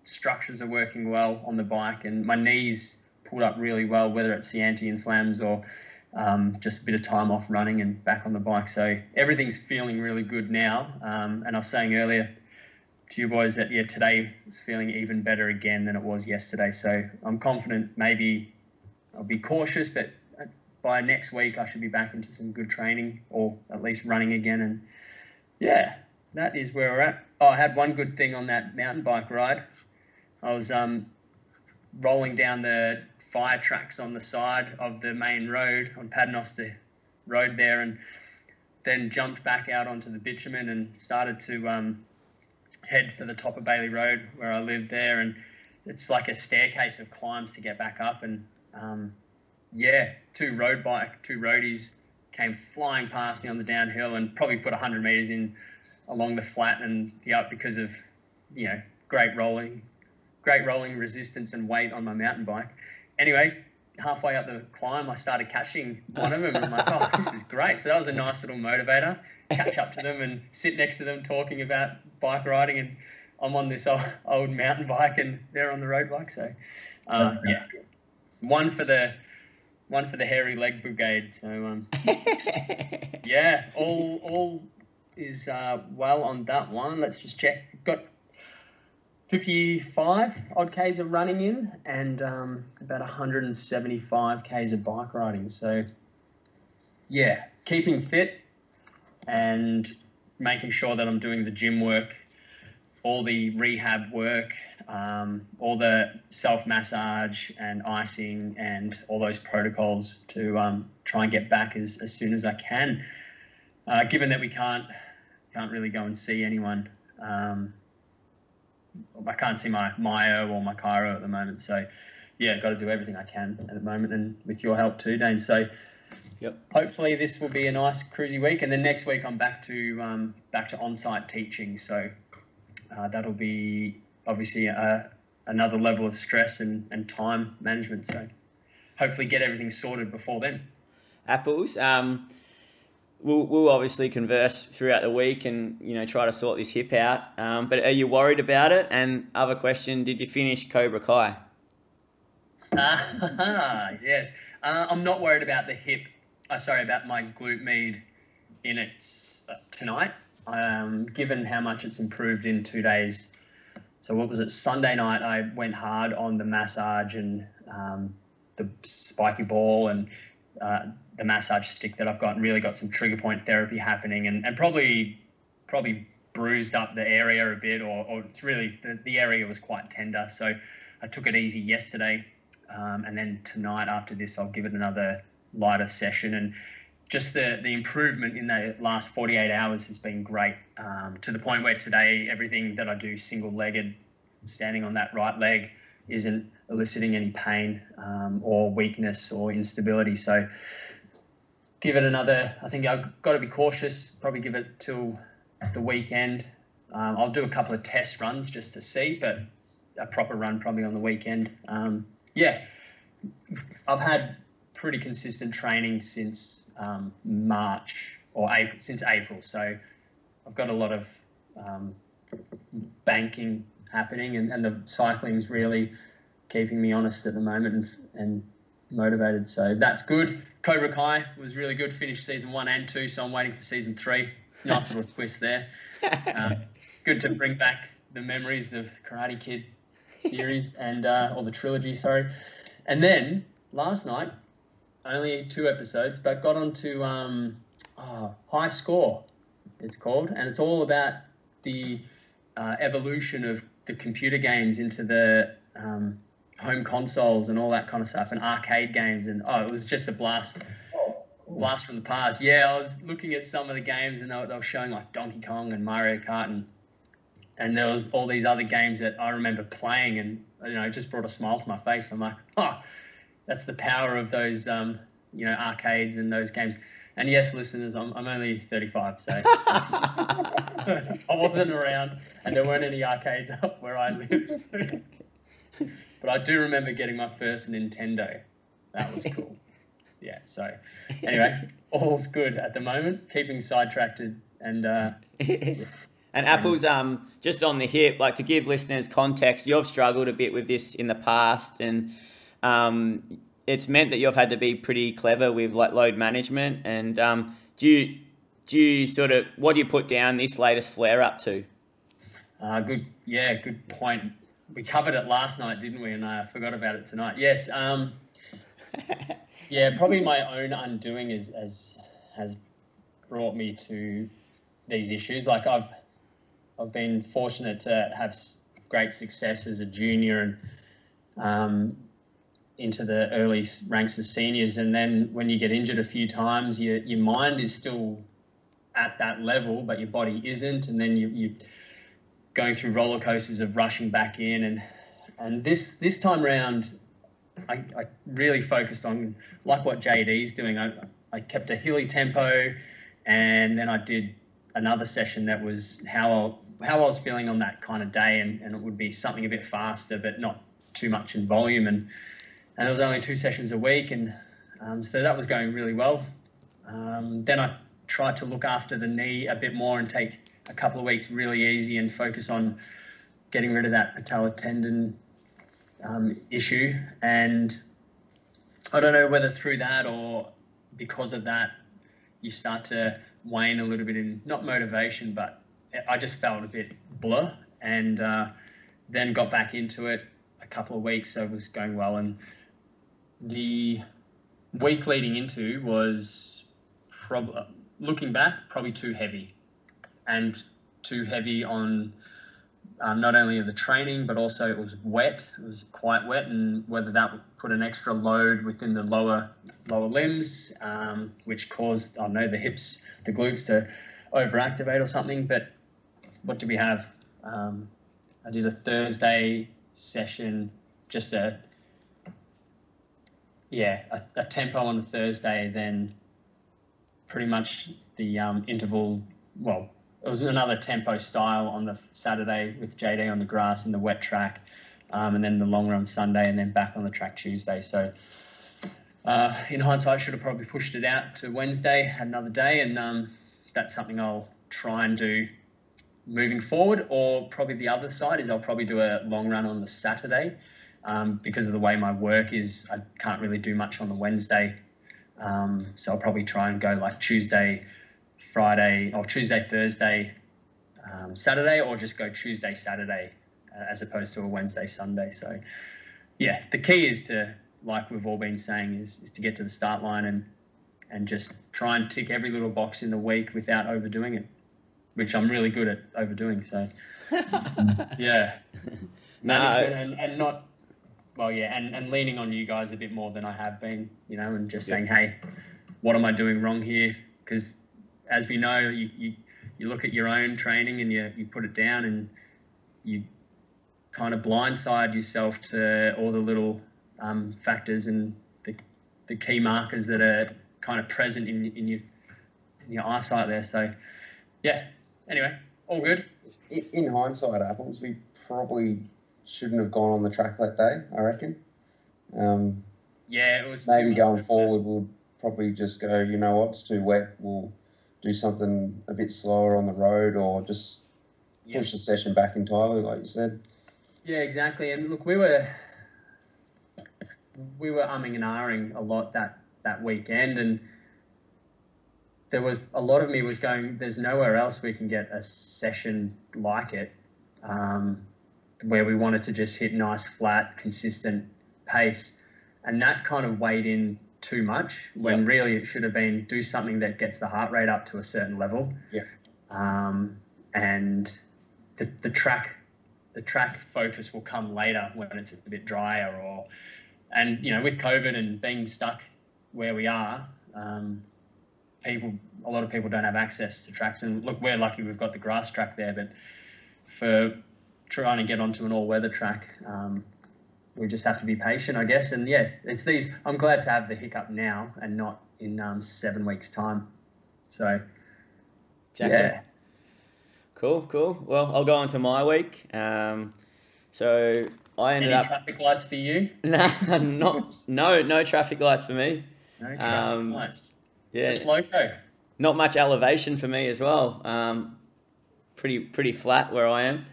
structures are working well on the bike, and my knees pulled up really well, whether it's the anti-inflams or um, just a bit of time off running and back on the bike. So everything's feeling really good now. Um, and I was saying earlier to you boys that yeah, today is feeling even better again than it was yesterday. So I'm confident. Maybe I'll be cautious, but by next week I should be back into some good training or at least running again. And yeah, that is where we're at. Oh, I had one good thing on that mountain bike ride. I was um, rolling down the fire tracks on the side of the main road on Paternoster Road there, and then jumped back out onto the bitumen and started to um, head for the top of Bailey Road where I live there, and it's like a staircase of climbs to get back up, and um, yeah, two road bike, two roadies came flying past me on the downhill and probably put 100 meters in along the flat and the up because of you know great rolling great rolling resistance and weight on my mountain bike anyway, halfway up the climb, I started catching one of them. And I'm like, oh, this is great. So that was a nice little motivator. Catch up to them and sit next to them talking about bike riding. And I'm on this old, old mountain bike and they're on the road bike. So, uh, yeah, one for the one for the hairy leg brigade. So, um, yeah, all all is uh, well on that one. Let's just check. Got 55 odd Ks of running in and um, about 175 Ks of bike riding. So, yeah, keeping fit and making sure that I'm doing the gym work, all the rehab work, um, all the self massage and icing and all those protocols to um, try and get back as, as soon as I can. Uh, given that we can't can't really go and see anyone um, I can't see my myo or my chiro at the moment. So, yeah, got to do everything I can at the moment, and with your help too, Dane. So, yep. hopefully this will be a nice cruisy week, and then next week I'm back to um, back to on-site teaching. So uh, that'll be obviously a, another level of stress and, and time management. So hopefully get everything sorted before then. Apples. Um, we'll, we'll obviously converse throughout the week and you know try to sort this hip out. Um, but are you worried about it? And other question: Did you finish Cobra Kai? Ah, yes. Uh, I'm not worried about the hip. Uh, sorry, about my glute med in it uh, tonight. Um, given how much it's improved in two days. So what was it? Sunday night, I went hard on the massage and um, the spiky ball and uh, the massage stick that I've got and really got some trigger point therapy happening and, and probably probably bruised up the area a bit or, or it's really the, the area was quite tender so I took it easy yesterday um, and then tonight after this I'll give it another lighter session and just the the improvement in the last 48 hours has been great. Um, to the point where today everything that I do single legged, standing on that right leg, isn't eliciting any pain um, or weakness or instability. So give it another. I think I've got to be cautious. Probably give it till the weekend. Um, I'll do a couple of test runs just to see, but a proper run probably on the weekend. Um, yeah, I've had pretty consistent training since um, March or April, since April. So I've got a lot of um, banking happening, and, and the is really keeping me honest at the moment and, and motivated. So that's good. Cobra Kai was really good. Finished season one and two, so I'm waiting for season three. Nice little twist there. Um, good to bring back the memories of Karate Kid series and uh, or the trilogy, sorry. And then last night, only two episodes, but got onto um, oh, High Score. It's called, and it's all about the uh, evolution of the computer games into the um, home consoles and all that kind of stuff, and arcade games, and oh, it was just a blast. Blast from the past. Yeah, I was looking at some of the games and they were, they were showing like Donkey Kong and Mario Kart and and there was all these other games that I remember playing, and you know, it just brought a smile to my face. I'm like, oh, that's the power of those, um, you know, arcades and those games. And yes, listeners, I'm, I'm only 35, so I wasn't around, and there weren't any arcades up where I lived. but I do remember getting my first Nintendo. That was cool. Yeah. So anyway, all's good at the moment. Keeping sidetracked and. Uh, yeah. And Apple's um just on the hip, like to give listeners context, you've struggled a bit with this in the past, and um, it's meant that you've had to be pretty clever with like load management. And um, do you do you sort of what do you put down this latest flare up to? Uh, good, yeah, good point. We covered it last night, didn't we? And I forgot about it tonight. Yes, um, yeah, probably my own undoing is has has brought me to these issues. Like I've I've been fortunate to have great success as a junior and um, into the early ranks as seniors. And then when you get injured a few times, your, your mind is still at that level, but your body isn't. And then you, you going through roller coasters of rushing back in. And, and this, this time around, I, I really focused on like what JD's doing. I, I kept a hilly tempo and then I did another session that was how I, how I was feeling on that kind of day, and, and it would be something a bit faster, but not too much in volume. And and it was only two sessions a week, and um, so that was going really well. Um, then I tried to look after the knee a bit more and take a couple of weeks really easy and focus on getting rid of that patellar tendon um, issue. And I don't know whether through that or because of that, you start to wane a little bit in not motivation, but I just felt a bit blur, and uh, then got back into it a couple of weeks, so it was going well. And the week leading into was probably looking back, probably too heavy, and too heavy on um, not only the training, but also it was wet. It was quite wet, and whether that would put an extra load within the lower lower limbs, um, which caused I know the hips, the glutes to overactivate or something. But what do we have? Um, I did a Thursday session, just a yeah, a, a tempo on a Thursday, then pretty much the um, interval. Well, it was another tempo style on the Saturday with JD on the grass and the wet track, um, and then the long run Sunday, and then back on the track Tuesday. So. Uh, in hindsight, should have probably pushed it out to Wednesday, had another day, and um, that's something I'll try and do moving forward, or probably the other side is I'll probably do a long run on the Saturday um, because of the way my work is. I can't really do much on the Wednesday, um, so I'll probably try and go like Tuesday, Friday, or Tuesday, Thursday, um, Saturday, or just go Tuesday, Saturday, uh, as opposed to a Wednesday, Sunday. So, yeah, the key is to, like we've all been saying, is, is to get to the start line and and just try and tick every little box in the week without overdoing it which I'm really good at overdoing. So, yeah, management and, and not well, yeah, and, and leaning on you guys a bit more than I have been, you know, and just saying, hey, what am I doing wrong here? Because as we know, you, you, you look at your own training and you, you put it down and you kind of blindside yourself to all the little um, factors and the, the key markers that are kind of present in, in your in your eyesight there. So, yeah. Anyway, all good. In, in hindsight, apples, we probably shouldn't have gone on the track that day. I reckon. Um, yeah, it was maybe going forward. We'll probably just go. You know what? It's too wet. We'll do something a bit slower on the road, or just push yeah. the session back entirely, like you said. Yeah, exactly. And look, we were we were umming and ahhing a lot that that weekend, and there was a lot of me was going. There's nowhere else we can get a session like it, um, where we wanted to just hit nice, flat, consistent pace, and that kind of weighed in too much when yep. really it should have been do something that gets the heart rate up to a certain level. Yeah. Um, and the the track the track focus will come later when it's a bit drier or and you know with covid and being stuck where we are um, people a lot of people don't have access to tracks and look we're lucky we've got the grass track there but for trying to get onto an all-weather track um, we just have to be patient i guess and yeah it's these i'm glad to have the hiccup now and not in um, seven weeks time so exactly. yeah Cool, cool. Well, I'll go on to my week. Um, so I ended Any up traffic lights for you? Nah, not no no traffic lights for me. No traffic um, lights. Yeah, just loco. Not much elevation for me as well. Um, pretty pretty flat where I am.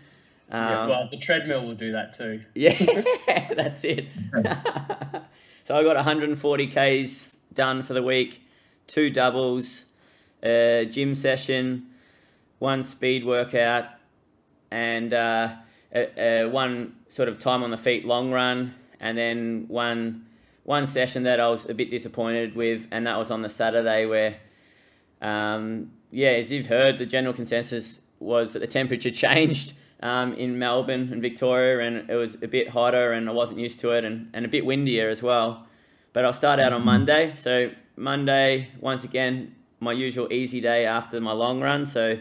Um, yeah, well, the treadmill will do that too. Yeah, that's it. so I got 140 k's done for the week, two doubles, a gym session one speed workout, and uh, a, a one sort of time on the feet long run, and then one one session that I was a bit disappointed with, and that was on the Saturday where, um, yeah, as you've heard, the general consensus was that the temperature changed um, in Melbourne and Victoria, and it was a bit hotter, and I wasn't used to it, and, and a bit windier as well. But I'll start out on Monday. So Monday, once again, my usual easy day after my long run. So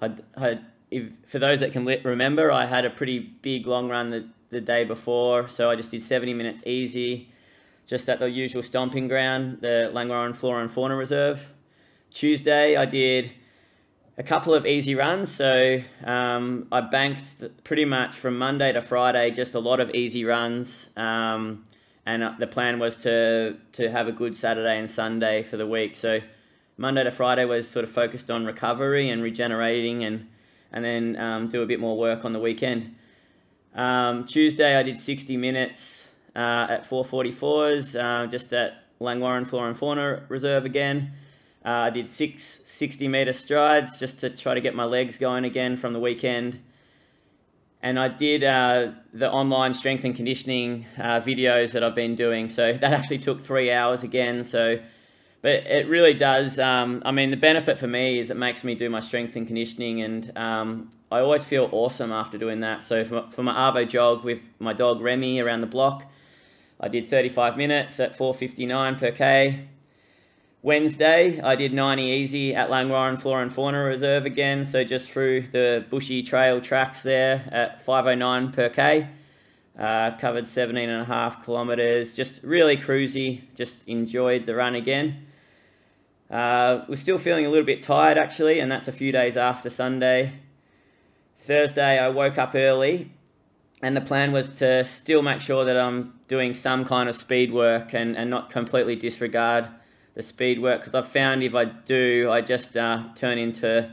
I, I if, for those that can remember, I had a pretty big long run the, the day before, so I just did 70 minutes easy, just at the usual stomping ground, the Langwarrin Flora and Fauna Reserve. Tuesday, I did a couple of easy runs, so um, I banked pretty much from Monday to Friday, just a lot of easy runs. Um, and uh, the plan was to to have a good Saturday and Sunday for the week. So Monday to Friday was sort of focused on recovery and regenerating and and then um, do a bit more work on the weekend. Um, Tuesday I did 60 minutes uh, at 444s, uh, just at Langwarrin Flora and Fauna Reserve again. Uh, I did six 60 meter strides just to try to get my legs going again from the weekend. And I did uh, the online strength and conditioning uh, videos that I've been doing. So that actually took three hours again. So but it really does. Um, I mean, the benefit for me is it makes me do my strength and conditioning, and um, I always feel awesome after doing that. So for, for my Arvo jog with my dog Remy around the block, I did 35 minutes at 4:59 per k. Wednesday, I did 90 easy at Langwarrin Flora and Fauna Reserve again, so just through the bushy trail tracks there at 509 per k. Uh, covered 17 and a half kilometers, just really cruisy, just enjoyed the run again. Uh, we're still feeling a little bit tired actually, and that's a few days after Sunday. Thursday, I woke up early, and the plan was to still make sure that I'm doing some kind of speed work and, and not completely disregard the speed work because I've found if I do, I just uh, turn into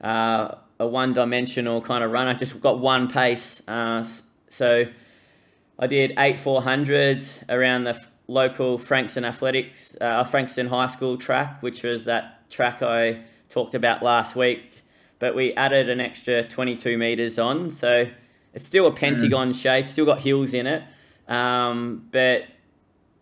uh, a one dimensional kind of runner. I just got one pace. Uh, so I did eight 400s around the local Frankston Athletics, uh, Frankston High School track, which was that track I talked about last week. But we added an extra 22 meters on, so it's still a mm. pentagon mm. shape, still got hills in it. Um, but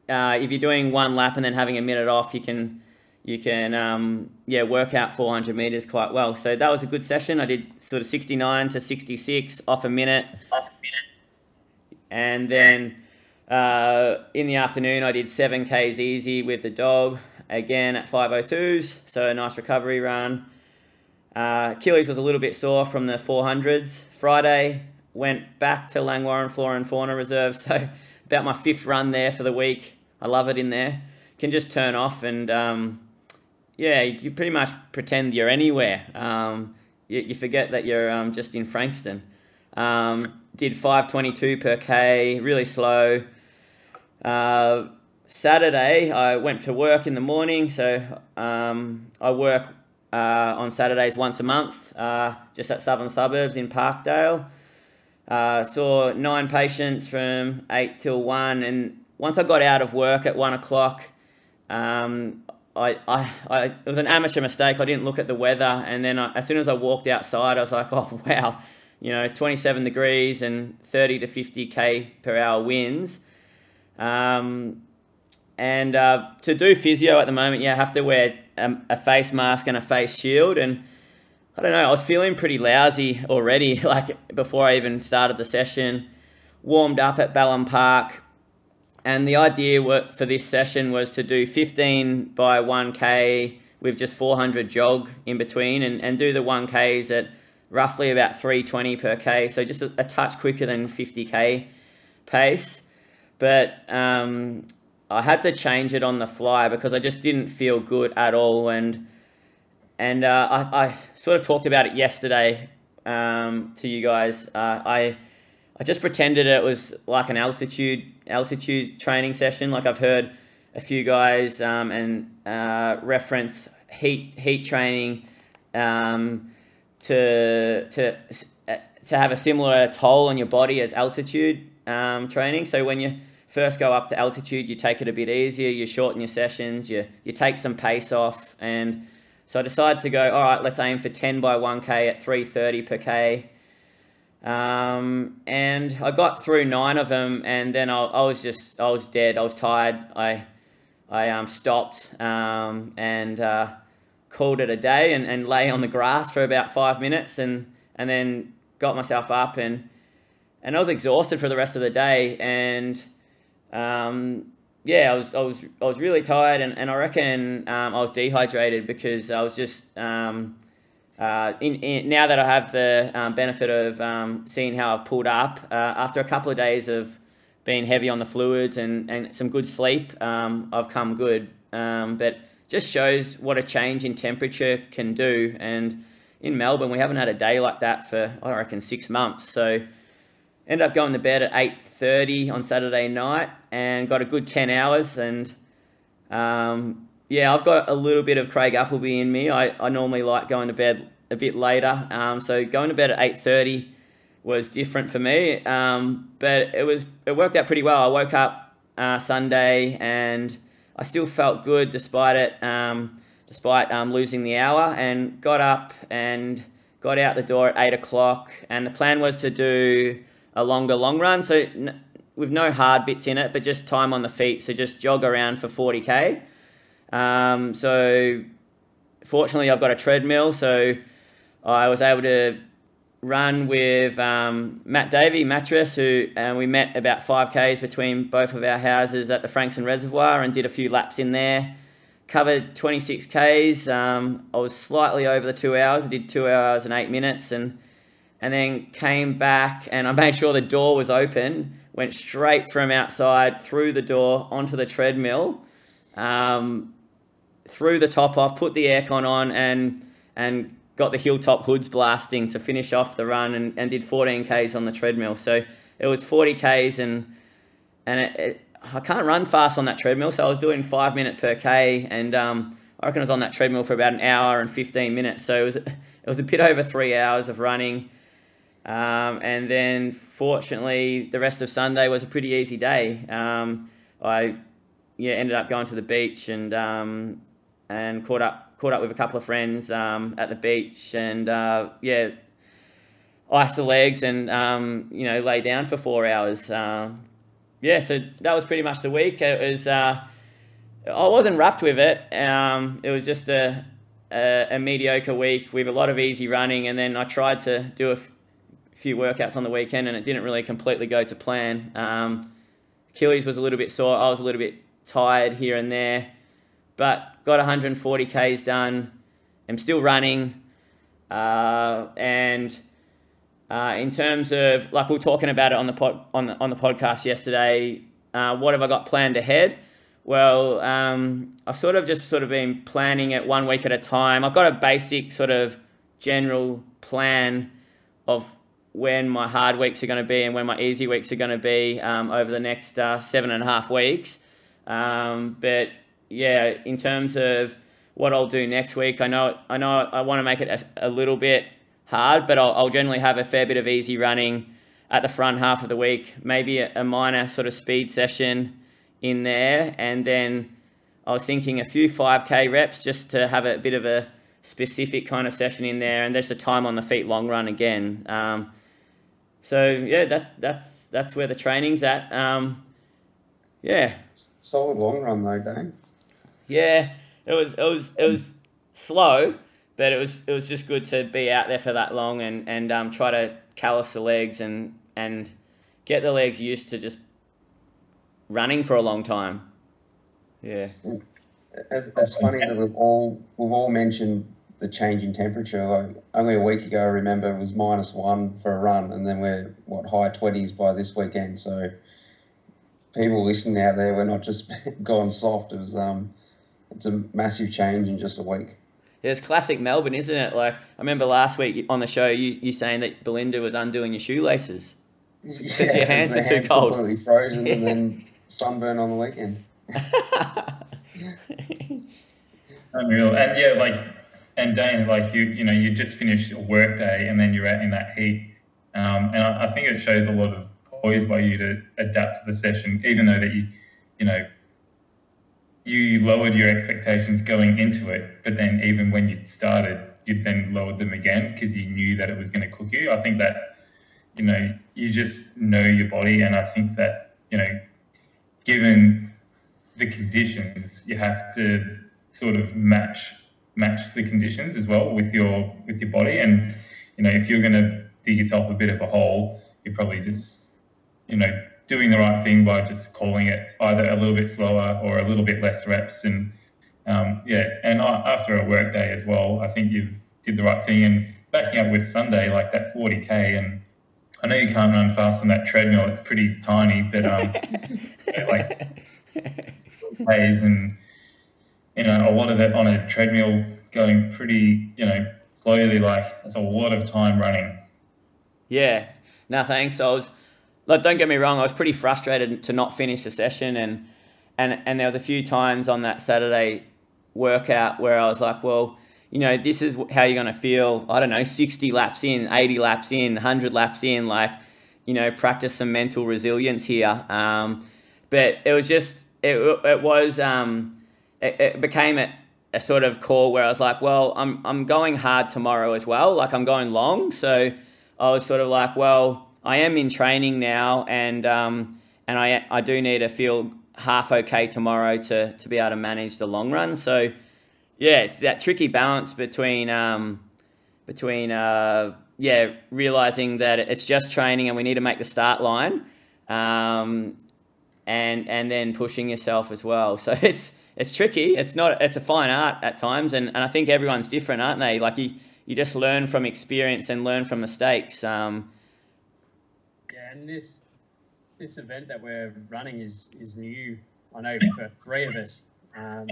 uh, if you're doing one lap and then having a minute off, you can you can um, yeah work out 400 meters quite well. So that was a good session. I did sort of 69 to 66 off a minute, off a minute. and then uh, in the afternoon, I did seven Ks easy with the dog. again at 502s, so a nice recovery run. Uh, Achilles was a little bit sore from the 400s. Friday went back to Langwarrin Flora and Fauna Reserve, so about my fifth run there for the week. I love it in there. Can just turn off and um, yeah, you pretty much pretend you're anywhere. Um, you, you, forget that you're um, just in Frankston. Um, did 522 per K, really slow. Uh, Saturday, I went to work in the morning, so um, I work uh, on Saturdays once a month, uh, just at Southern Suburbs in Parkdale. Uh, saw nine patients from 8 till 1, and once I got out of work at 1 o'clock, um, I, I, I, it was an amateur mistake. I didn't look at the weather, and then I, as soon as I walked outside, I was like, "Oh wow, you know, 27 degrees and 30 to 50 k per hour winds." Um, and uh, to do physio at the moment, you have to wear a, a, face mask and a face shield. And I don't know, I was feeling pretty lousy already, like before I even started the session. Warmed up at Ballam Park, and the idea for this session was to do 15 by 1K with just 400 jog in between and, and do the 1Ks at roughly about 320 per K. So just a, a touch quicker than 50K pace. But um, I had to change it on the fly because I just didn't feel good at all. And and uh, I, I, sort of talked about it yesterday um, to you guys. Uh, I I just pretended it was like an altitude altitude training session. Like I've heard a few guys um, and uh, reference heat heat training um, to to to have a similar toll on your body as altitude um, training. So when you first go up to altitude, you take it a bit easier. You shorten your sessions. You you take some pace off, and so I decided to go. All right, let's aim for ten by one k at three thirty per k. Um, and I got through nine of them, and then I, I, was just I was dead. I was tired. I I um, stopped um, and uh, called it a day, and, and lay on the grass for about five minutes, and and then got myself up, and and I was exhausted for the rest of the day, and um, yeah, I was I was I was really tired, and, and I reckon um, I was dehydrated because I was just um, uh, in, in, now that I have the um, benefit of um, seeing how I've pulled up, uh, after a couple of days of being heavy on the fluids and, and some good sleep, um, I've come good. Um, but just shows what a change in temperature can do. And in Melbourne, we haven't had a day like that for, I reckon, six months. So ended up going to bed at 8.30 on Saturday night and got a good 10 hours. And um, yeah, I've got a little bit of Craig Appleby in me. I, I normally like going to bed a bit later. Um, so going to bed at 8.30 was different for me. Um, but it was it worked out pretty well. I woke up uh, Sunday and I still felt good despite it, um, despite um, losing the hour and got up and got out the door at 8 o'clock. And the plan was to do a longer long run. So with no hard bits in it, but just time on the feet. So just jog around for 40K. Um, so fortunately, I've got a treadmill, so I was able to run with um, Matt Davey, Mattress, who and we met about five k's between both of our houses at the Frankston Reservoir and did a few laps in there. Covered 26 k's. Um, I was slightly over the two hours. I did two hours and eight minutes, and and then came back and I made sure the door was open. Went straight from outside through the door onto the treadmill. Um, threw the top off, put the aircon on, and and got the hilltop hoods blasting to finish off the run, and, and did 14 k's on the treadmill. So it was 40 k's, and and it, it, I can't run fast on that treadmill, so I was doing five minute per k, and um, I reckon I was on that treadmill for about an hour and 15 minutes. So it was it was a bit over three hours of running. Um, and then, fortunately, the rest of Sunday was a pretty easy day. Um, I yeah ended up going to the beach and um, and caught up caught up with a couple of friends um, at the beach and uh, yeah ice the legs and um, you know lay down for four hours. Uh, yeah so that was pretty much the week. It was uh, I wasn't rapt with it. Um, it was just a, a, a, mediocre week with a lot of easy running and then I tried to do a few workouts on the weekend and it didn't really completely go to plan um, Achilles was a little bit sore I was a little bit tired here and there but got 140 k's done. I'm still running, uh, and uh, in terms of like we were talking about it on the pod, on the on the podcast yesterday. Uh, what have I got planned ahead? Well, um, I've sort of just sort of been planning it one week at a time. I've got a basic sort of general plan of when my hard weeks are going to be and when my easy weeks are going to be um, over the next uh, seven and a half weeks. Um, but yeah, in terms of what I'll do next week, I know I know I want to make it a, a little bit hard, but I'll, I'll, generally have a fair bit of easy running at the front half of the week. Maybe a, a minor sort of speed session in there, and then I was thinking a few 5k reps just to have a bit of a specific kind of session in there, and there's a time on the feet long run again. Um, so yeah, that's that's that's where the training's at. Um, yeah. Solid long run though, Dane. Yeah, it was it was it was slow, but it was it was just good to be out there for that long and and um, try to callus the legs and and get the legs used to just running for a long time. Yeah. It's funny that we've all we've all mentioned the change in temperature. Like only a week ago, I remember it was minus one for a run, and then we're what high twenties by this weekend. So people listening out there, we're not just gone soft. It was um, it's a massive change in just a week. Yeah, it's classic Melbourne, isn't it? Like I remember last week on the show, you you saying that Belinda was undoing your shoelaces because yeah, your hands are too hands cold, completely frozen, yeah. and then sunburn on the weekend. Unreal, and yeah, like and Dane, like you, you know, you just finished a work day and then you're out in that heat, um, and I, I think it shows a lot of poise by you to adapt to the session, even though that you, you know, you lowered your expectations going into it, but then even when you started, you then lowered them again because you knew that it was going to cook you. I think that, you know, you just know your body, and I think that, you know, given the conditions, you have to sort of match match the conditions as well with your with your body. And you know, if you're going to dig yourself a bit of a hole, you're probably just you know doing the right thing by just calling it either a little bit slower or a little bit less reps. And um, yeah, and after a work day as well, I think you've did the right thing. And backing up with Sunday, like that 40k, and I know you can't run fast on that treadmill; it's pretty tiny, but um, like plays and you know, a lot of it on a treadmill going pretty, you know, slowly. Like it's a lot of time running. Yeah. No, thanks. I was, like, don't get me wrong. I was pretty frustrated to not finish the session, and and and there was a few times on that Saturday workout where I was like, well, you know, this is how you're going to feel. I don't know, 60 laps in, 80 laps in, 100 laps in. Like, you know, practice some mental resilience here. Um, but it was just, it, it was. Um, it, it became a, a sort of call where I was like, well, I'm, I'm going hard tomorrow as well. Like I'm going long. So I was sort of like, well, I am in training now and, um, and I, I do need to feel half okay tomorrow to, to be able to manage the long run. So yeah, it's that tricky balance between, um, between, uh, yeah, realizing that it's just training and we need to make the start line. Um, and, and then pushing yourself as well. So it's, it's tricky. It's not. It's a fine art at times, and, and I think everyone's different, aren't they? Like you, you just learn from experience and learn from mistakes. Um, yeah, and this this event that we're running is is new. I know for three of us. Um,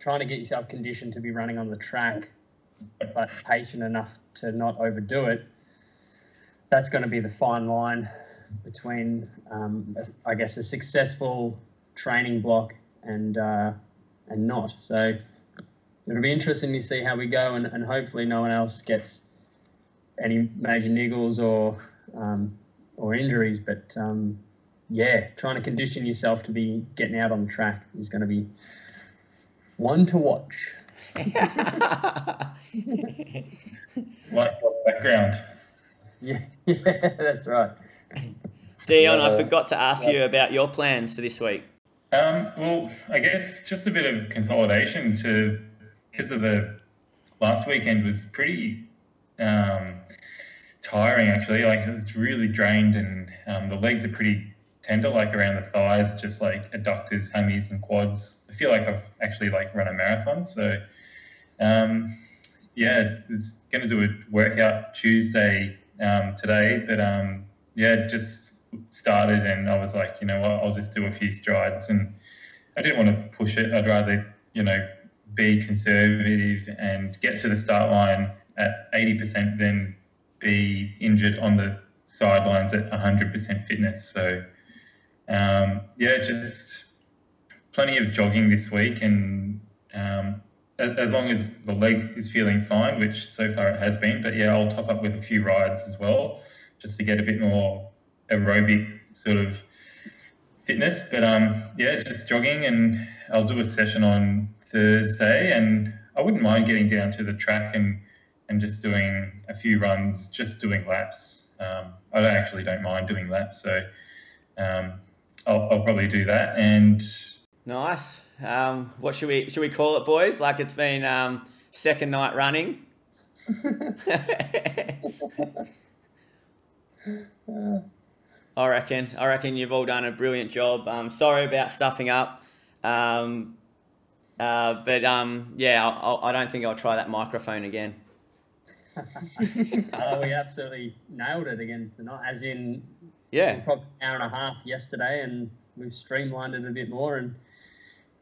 trying to get yourself conditioned to be running on the track, but patient enough to not overdo it. That's going to be the fine line between, um, I guess, a successful training block and uh, and not. So it'll be interesting to see how we go, and, and hopefully no one else gets any major niggles or um, or injuries. But um, yeah, trying to condition yourself to be getting out on the track is going to be one to watch. What background. Yeah, yeah, that's right. Dion, I forgot to ask you about your plans for this week. Um, well, I guess just a bit of consolidation to because of the last weekend was pretty um, tiring actually. Like it was really drained, and um, the legs are pretty tender, like around the thighs, just like adductors, hammies, and quads. I feel like I've actually like run a marathon, so um, yeah, it's going to do a workout Tuesday um, today, but um, yeah, just started and I was like, you know what, I'll just do a few strides, and I didn't want to push it. I'd rather you know be conservative and get to the start line at 80% than be injured on the sidelines at 100% fitness. So, um, yeah, just plenty of jogging this week. And um, as long as the leg is feeling fine, which so far it has been, but yeah, I'll top up with a few rides as well, just to get a bit more aerobic sort of fitness. But um, yeah, just jogging, and I'll do a session on Thursday, and I wouldn't mind getting down to the track and and just doing a few runs, just doing laps. Um, I don't actually don't mind doing laps, so um, I'll, I'll, probably do that. And nice. Um, what should we should we call it, boys? Like it's been um, second night running. I reckon. I reckon you've all done a brilliant job. Um, sorry about stuffing up. Um, uh, but um, yeah, I'll, I do not think I'll try that microphone again. oh, we absolutely nailed it again tonight. As in, yeah, probably an hour and a half yesterday, and we've streamlined it a bit more and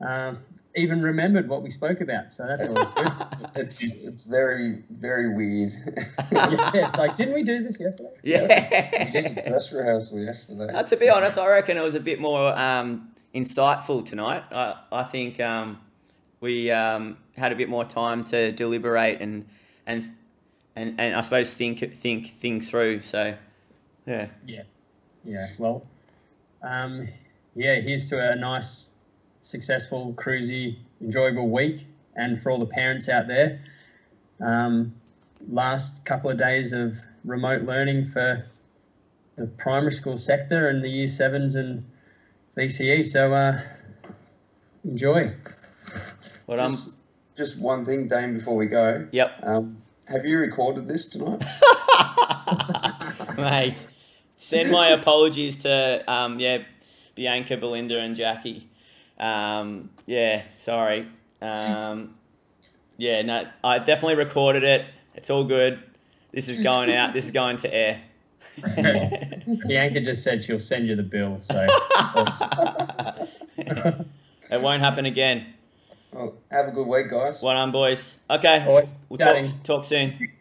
uh, even remembered what we spoke about. So that's always good. it's it's very very weird. yeah, like didn't we do this yesterday? Yeah, we did dress rehearsal yesterday. Uh, to be honest, I reckon it was a bit more um, insightful tonight. I I think. Um, we um, had a bit more time to deliberate and and and, and I suppose think think things through. So, yeah. Yeah, yeah. Well, um, yeah. Here's to a nice, successful, cruisy, enjoyable week, and for all the parents out there. Um, last couple of days of remote learning for the primary school sector and the year sevens and VCE. So uh, enjoy. What um, just, just one thing, Dane, before we go. Yep. Um, have you recorded this tonight? Mate, send my apologies to um, yeah, Bianca, Belinda, and Jackie. Um, yeah, sorry. Um, yeah, no, I definitely recorded it. It's all good. This is going out. This is going to air. Bianca just said she'll send you the bill, so it won't happen again. Well, have a good week, guys. Well done, boys. Okay. We'll talk, talk soon.